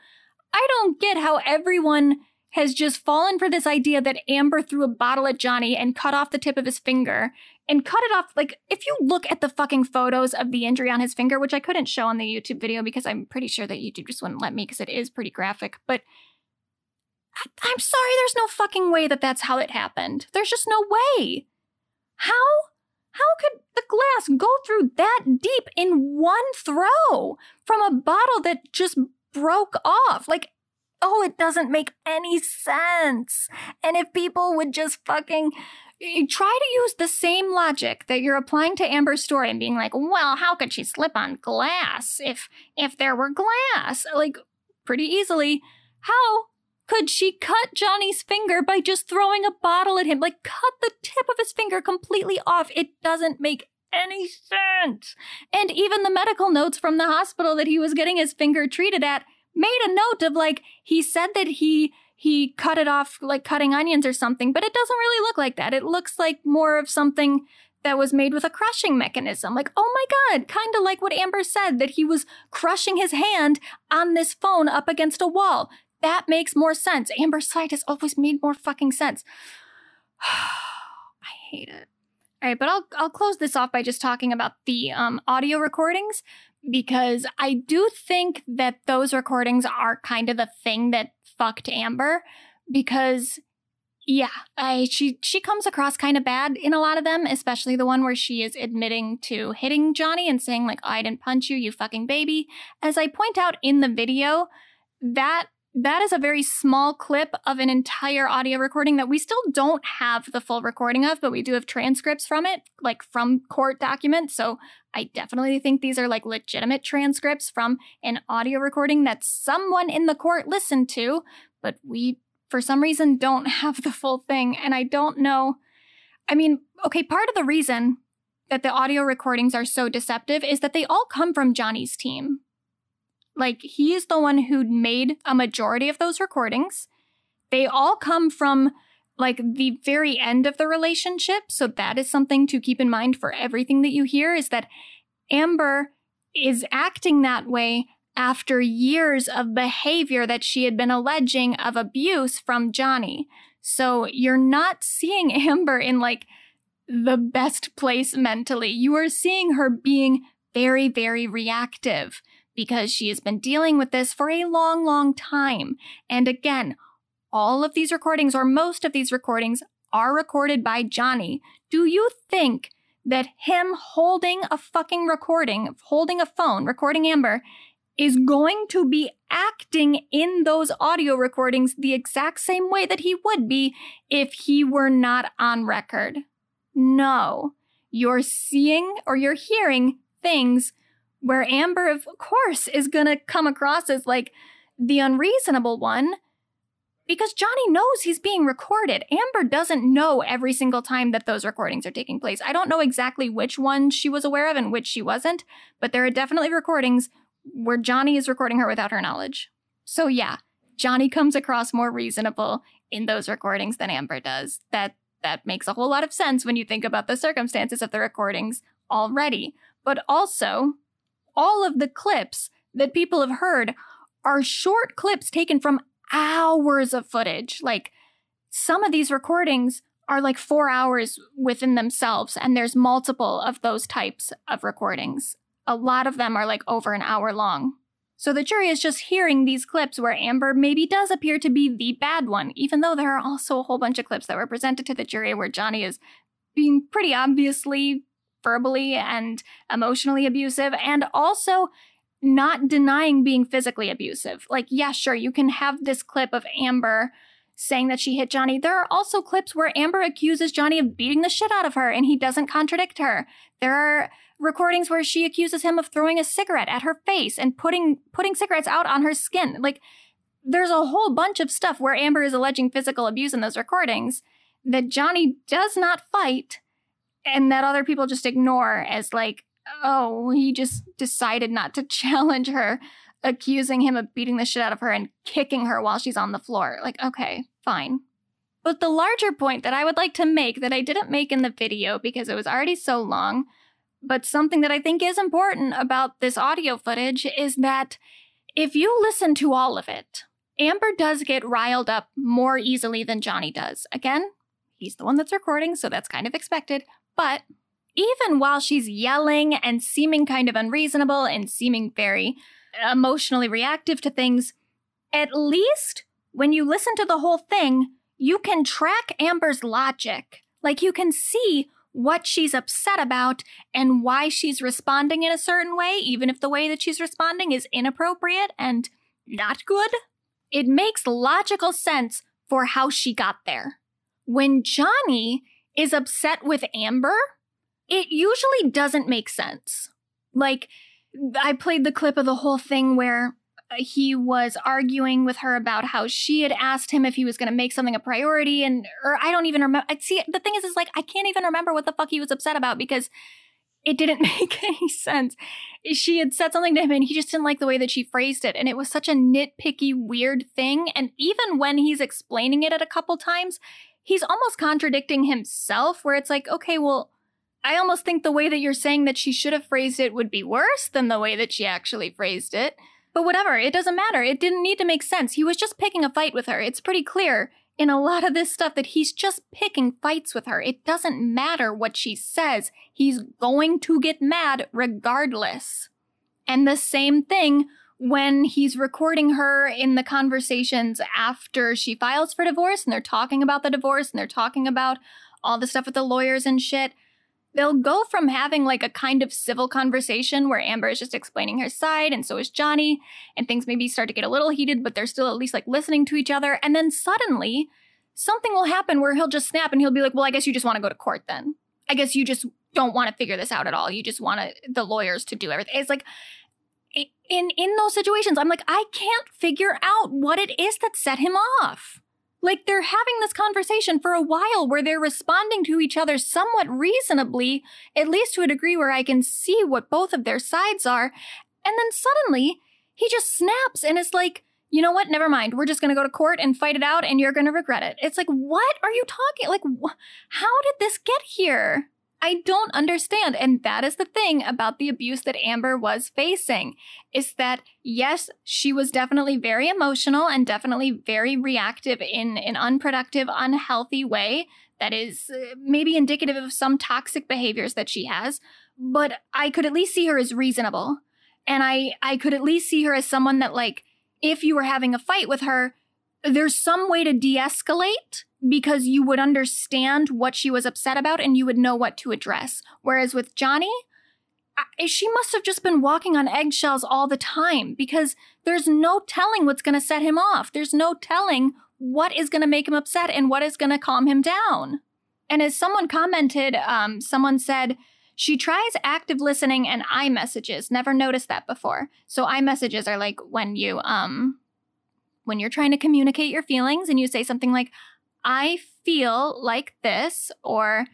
I don't get how everyone has just fallen for this idea that Amber threw a bottle at Johnny and cut off the tip of his finger and cut it off. Like, if you look at the fucking photos of the injury on his finger, which I couldn't show on the YouTube video because I'm pretty sure that YouTube just wouldn't let me because it is pretty graphic, but I- I'm sorry, there's no fucking way that that's how it happened. There's just no way. How? How could the glass go through that deep in one throw from a bottle that just broke off? Like, oh, it doesn't make any sense. And if people would just fucking try to use the same logic that you're applying to Amber's story and being like, well, how could she slip on glass if if there were glass? Like pretty easily. How could she cut Johnny's finger by just throwing a bottle at him? Like cut the tip of his finger completely off. It doesn't make any sense. And even the medical notes from the hospital that he was getting his finger treated at made a note of like he said that he he cut it off like cutting onions or something, but it doesn't really look like that. It looks like more of something that was made with a crushing mechanism. Like, oh my God, kind of like what Amber said that he was crushing his hand on this phone up against a wall. That makes more sense. Amber's side has always made more fucking sense. I hate it. All right, but I'll I'll close this off by just talking about the um, audio recordings because I do think that those recordings are kind of the thing that fucked Amber because yeah, I she she comes across kind of bad in a lot of them, especially the one where she is admitting to hitting Johnny and saying like I didn't punch you, you fucking baby. As I point out in the video, that that is a very small clip of an entire audio recording that we still don't have the full recording of, but we do have transcripts from it, like from court documents. So I definitely think these are like legitimate transcripts from an audio recording that someone in the court listened to, but we, for some reason, don't have the full thing. And I don't know. I mean, okay, part of the reason that the audio recordings are so deceptive is that they all come from Johnny's team. Like, he is the one who made a majority of those recordings. They all come from like the very end of the relationship. So that is something to keep in mind for everything that you hear is that Amber is acting that way after years of behavior that she had been alleging of abuse from Johnny. So you're not seeing Amber in like the best place mentally. You are seeing her being very, very reactive because she has been dealing with this for a long, long time. And again, all of these recordings, or most of these recordings, are recorded by Johnny. Do you think that him holding a fucking recording, holding a phone, recording Amber, is going to be acting in those audio recordings the exact same way that he would be if he were not on record? No. You're seeing or you're hearing things where Amber, of course, is going to come across as like the unreasonable one because Johnny knows he's being recorded. Amber doesn't know every single time that those recordings are taking place. I don't know exactly which one she was aware of and which she wasn't, but there are definitely recordings where Johnny is recording her without her knowledge. So yeah, Johnny comes across more reasonable in those recordings than Amber does. That that makes a whole lot of sense when you think about the circumstances of the recordings already. But also, all of the clips that people have heard are short clips taken from hours of footage. Like some of these recordings are like four hours within themselves, and there's multiple of those types of recordings. A lot of them are like over an hour long. So the jury is just hearing these clips where Amber maybe does appear to be the bad one, even though there are also a whole bunch of clips that were presented to the jury where Johnny is being pretty obviously verbally and emotionally abusive. And also, not denying being physically abusive. Like, yeah, sure, you can have this clip of Amber saying that she hit Johnny. There are also clips where Amber accuses Johnny of beating the shit out of her and he doesn't contradict her. There are recordings where she accuses him of throwing a cigarette at her face and putting putting cigarettes out on her skin. Like there's a whole bunch of stuff where Amber is alleging physical abuse in those recordings that Johnny does not fight and that other people just ignore as like, oh, he just decided not to challenge her, accusing him of beating the shit out of her and kicking her while she's on the floor. Like, okay, fine. But the larger point that I would like to make that I didn't make in the video because it was already so long, but something that I think is important about this audio footage is that if you listen to all of it, Amber does get riled up more easily than Johnny does. Again, he's the one that's recording, so that's kind of expected. But even while she's yelling and seeming kind of unreasonable and seeming very emotionally reactive to things, at least when you listen to the whole thing, you can track Amber's logic. Like you can see what she's upset about and why she's responding in a certain way, even if the way that she's responding is inappropriate and not good. It makes logical sense for how she got there. When Johnny is upset with Amber, it usually doesn't make sense. Like, I played the clip of the whole thing where uh, he was arguing with her about how she had asked him if he was going to make something a priority and or I don't even remember I see the thing is is like I can't even remember what the fuck he was upset about because it didn't make any sense. She had said something to him and he just didn't like the way that she phrased it and it was such a nitpicky weird thing and even when he's explaining it at a couple times he's almost contradicting himself where it's like, okay, well, I almost think the way that you're saying that she should have phrased it would be worse than the way that she actually phrased it. But whatever, it doesn't matter. It didn't need to make sense. He was just picking a fight with her. It's pretty clear in a lot of this stuff that he's just picking fights with her. It doesn't matter what she says. He's going to get mad regardless. And the same thing when he's recording her in the conversations after she files for divorce and they're talking about the divorce and they're talking about all the stuff with the lawyers and shit. They'll go from having like a kind of civil conversation where Amber is just explaining her side and so is Johnny, and things maybe start to get a little heated, but they're still at least like listening to each other. And then suddenly something will happen where he'll just snap and he'll be like, Well, I guess you just want to go to court then. I guess you just don't want to figure this out at all. You just want the lawyers to do everything. It's like, in in those situations i'm like i can't figure out what it is that set him off. Like they're having this conversation for a while where they're responding to each other somewhat reasonably at least to a degree where i can see what both of their sides are. And then suddenly he just snaps and is like you know what? Never mind. We're just going to go to court and fight it out and you're going to regret it. It's like what are you talking like wh- how did this get here I don't understand. And that is the thing about the abuse that Amber was facing is that, yes, she was definitely very emotional and definitely very reactive in an unproductive, unhealthy way that is uh, maybe indicative of some toxic behaviors that she has. But I could at least see her as reasonable. And I, I could at least see her as someone that, like, if you were having a fight with her, there's some way to de escalate because you would understand what she was upset about and you would know what to address. Whereas with Johnny, I, she must have just been walking on eggshells all the time because there's no telling what's going to set him off. There's no telling what is going to make him upset and what is going to calm him down. And as someone commented, um, someone said, she tries active listening and I-messages. Never noticed that before. So I-messages are like when you um when you're trying to communicate your feelings and you say something like, I feel like this, or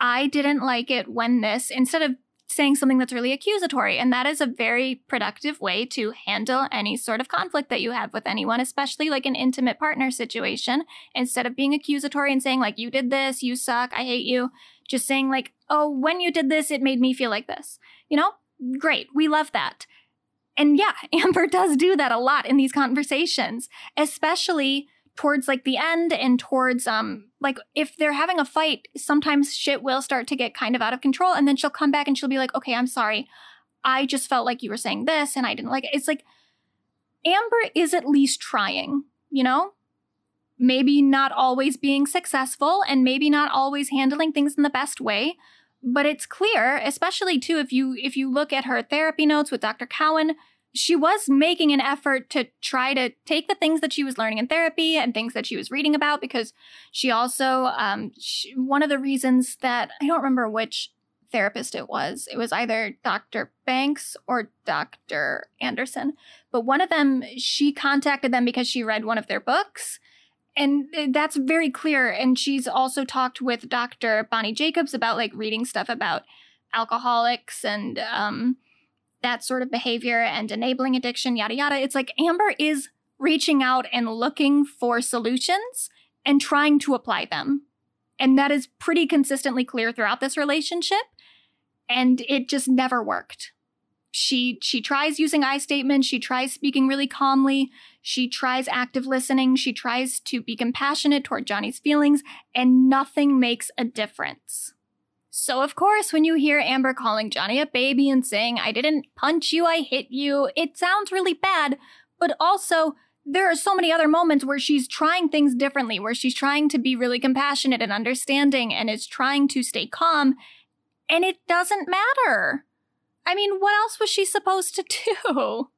I didn't like it when this, instead of saying something that's really accusatory. And that is a very productive way to handle any sort of conflict that you have with anyone, especially like an intimate partner situation. Instead of being accusatory and saying, like, you did this, you suck, I hate you, just saying, like, oh, when you did this, it made me feel like this. You know, great. We love that. And yeah, Amber does do that a lot in these conversations, especially towards like the end and towards um like if they're having a fight, sometimes shit will start to get kind of out of control and then she'll come back and she'll be like, "Okay, I'm sorry. I just felt like you were saying this and I didn't like it." It's like Amber is at least trying, you know? Maybe not always being successful and maybe not always handling things in the best way, but it's clear especially too if you if you look at her therapy notes with dr cowan she was making an effort to try to take the things that she was learning in therapy and things that she was reading about because she also um, she, one of the reasons that i don't remember which therapist it was it was either dr banks or dr anderson but one of them she contacted them because she read one of their books and that's very clear and she's also talked with dr bonnie jacobs about like reading stuff about alcoholics and um, that sort of behavior and enabling addiction, yada, yada. It's like Amber is reaching out and looking for solutions and trying to apply them. And that is pretty consistently clear throughout this relationship. And it just never worked. She she tries using I statements, she tries speaking really calmly, she tries active listening, she tries to be compassionate toward Johnny's feelings, and nothing makes a difference. So, of course, when you hear Amber calling Johnny a baby and saying, I didn't punch you, I hit you, it sounds really bad. But also, there are so many other moments where she's trying things differently, where she's trying to be really compassionate and understanding and is trying to stay calm, and it doesn't matter. I mean, what else was she supposed to do?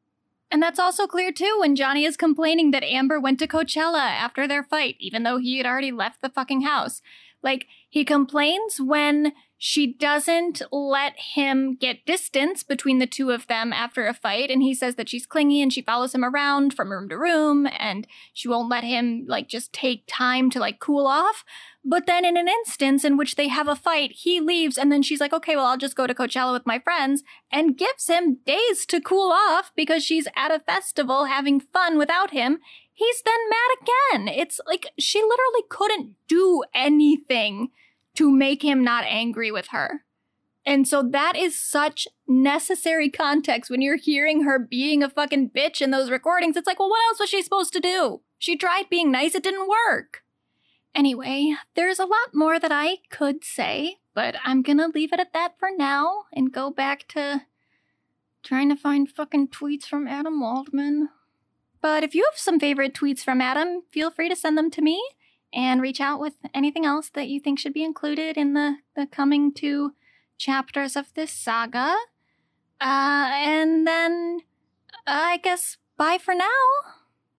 And that's also clear too when Johnny is complaining that Amber went to Coachella after their fight, even though he had already left the fucking house. Like, he complains when she doesn't let him get distance between the two of them after a fight. And he says that she's clingy and she follows him around from room to room and she won't let him, like, just take time to, like, cool off. But then in an instance in which they have a fight, he leaves and then she's like, okay, well, I'll just go to Coachella with my friends and gives him days to cool off because she's at a festival having fun without him. He's then mad again. It's like she literally couldn't do anything to make him not angry with her. And so that is such necessary context when you're hearing her being a fucking bitch in those recordings. It's like, well, what else was she supposed to do? She tried being nice, it didn't work. Anyway, there's a lot more that I could say, but I'm gonna leave it at that for now and go back to trying to find fucking tweets from Adam Waldman. But if you have some favorite tweets from Adam, feel free to send them to me and reach out with anything else that you think should be included in the, the coming two chapters of this saga. Uh, and then uh, I guess bye for now.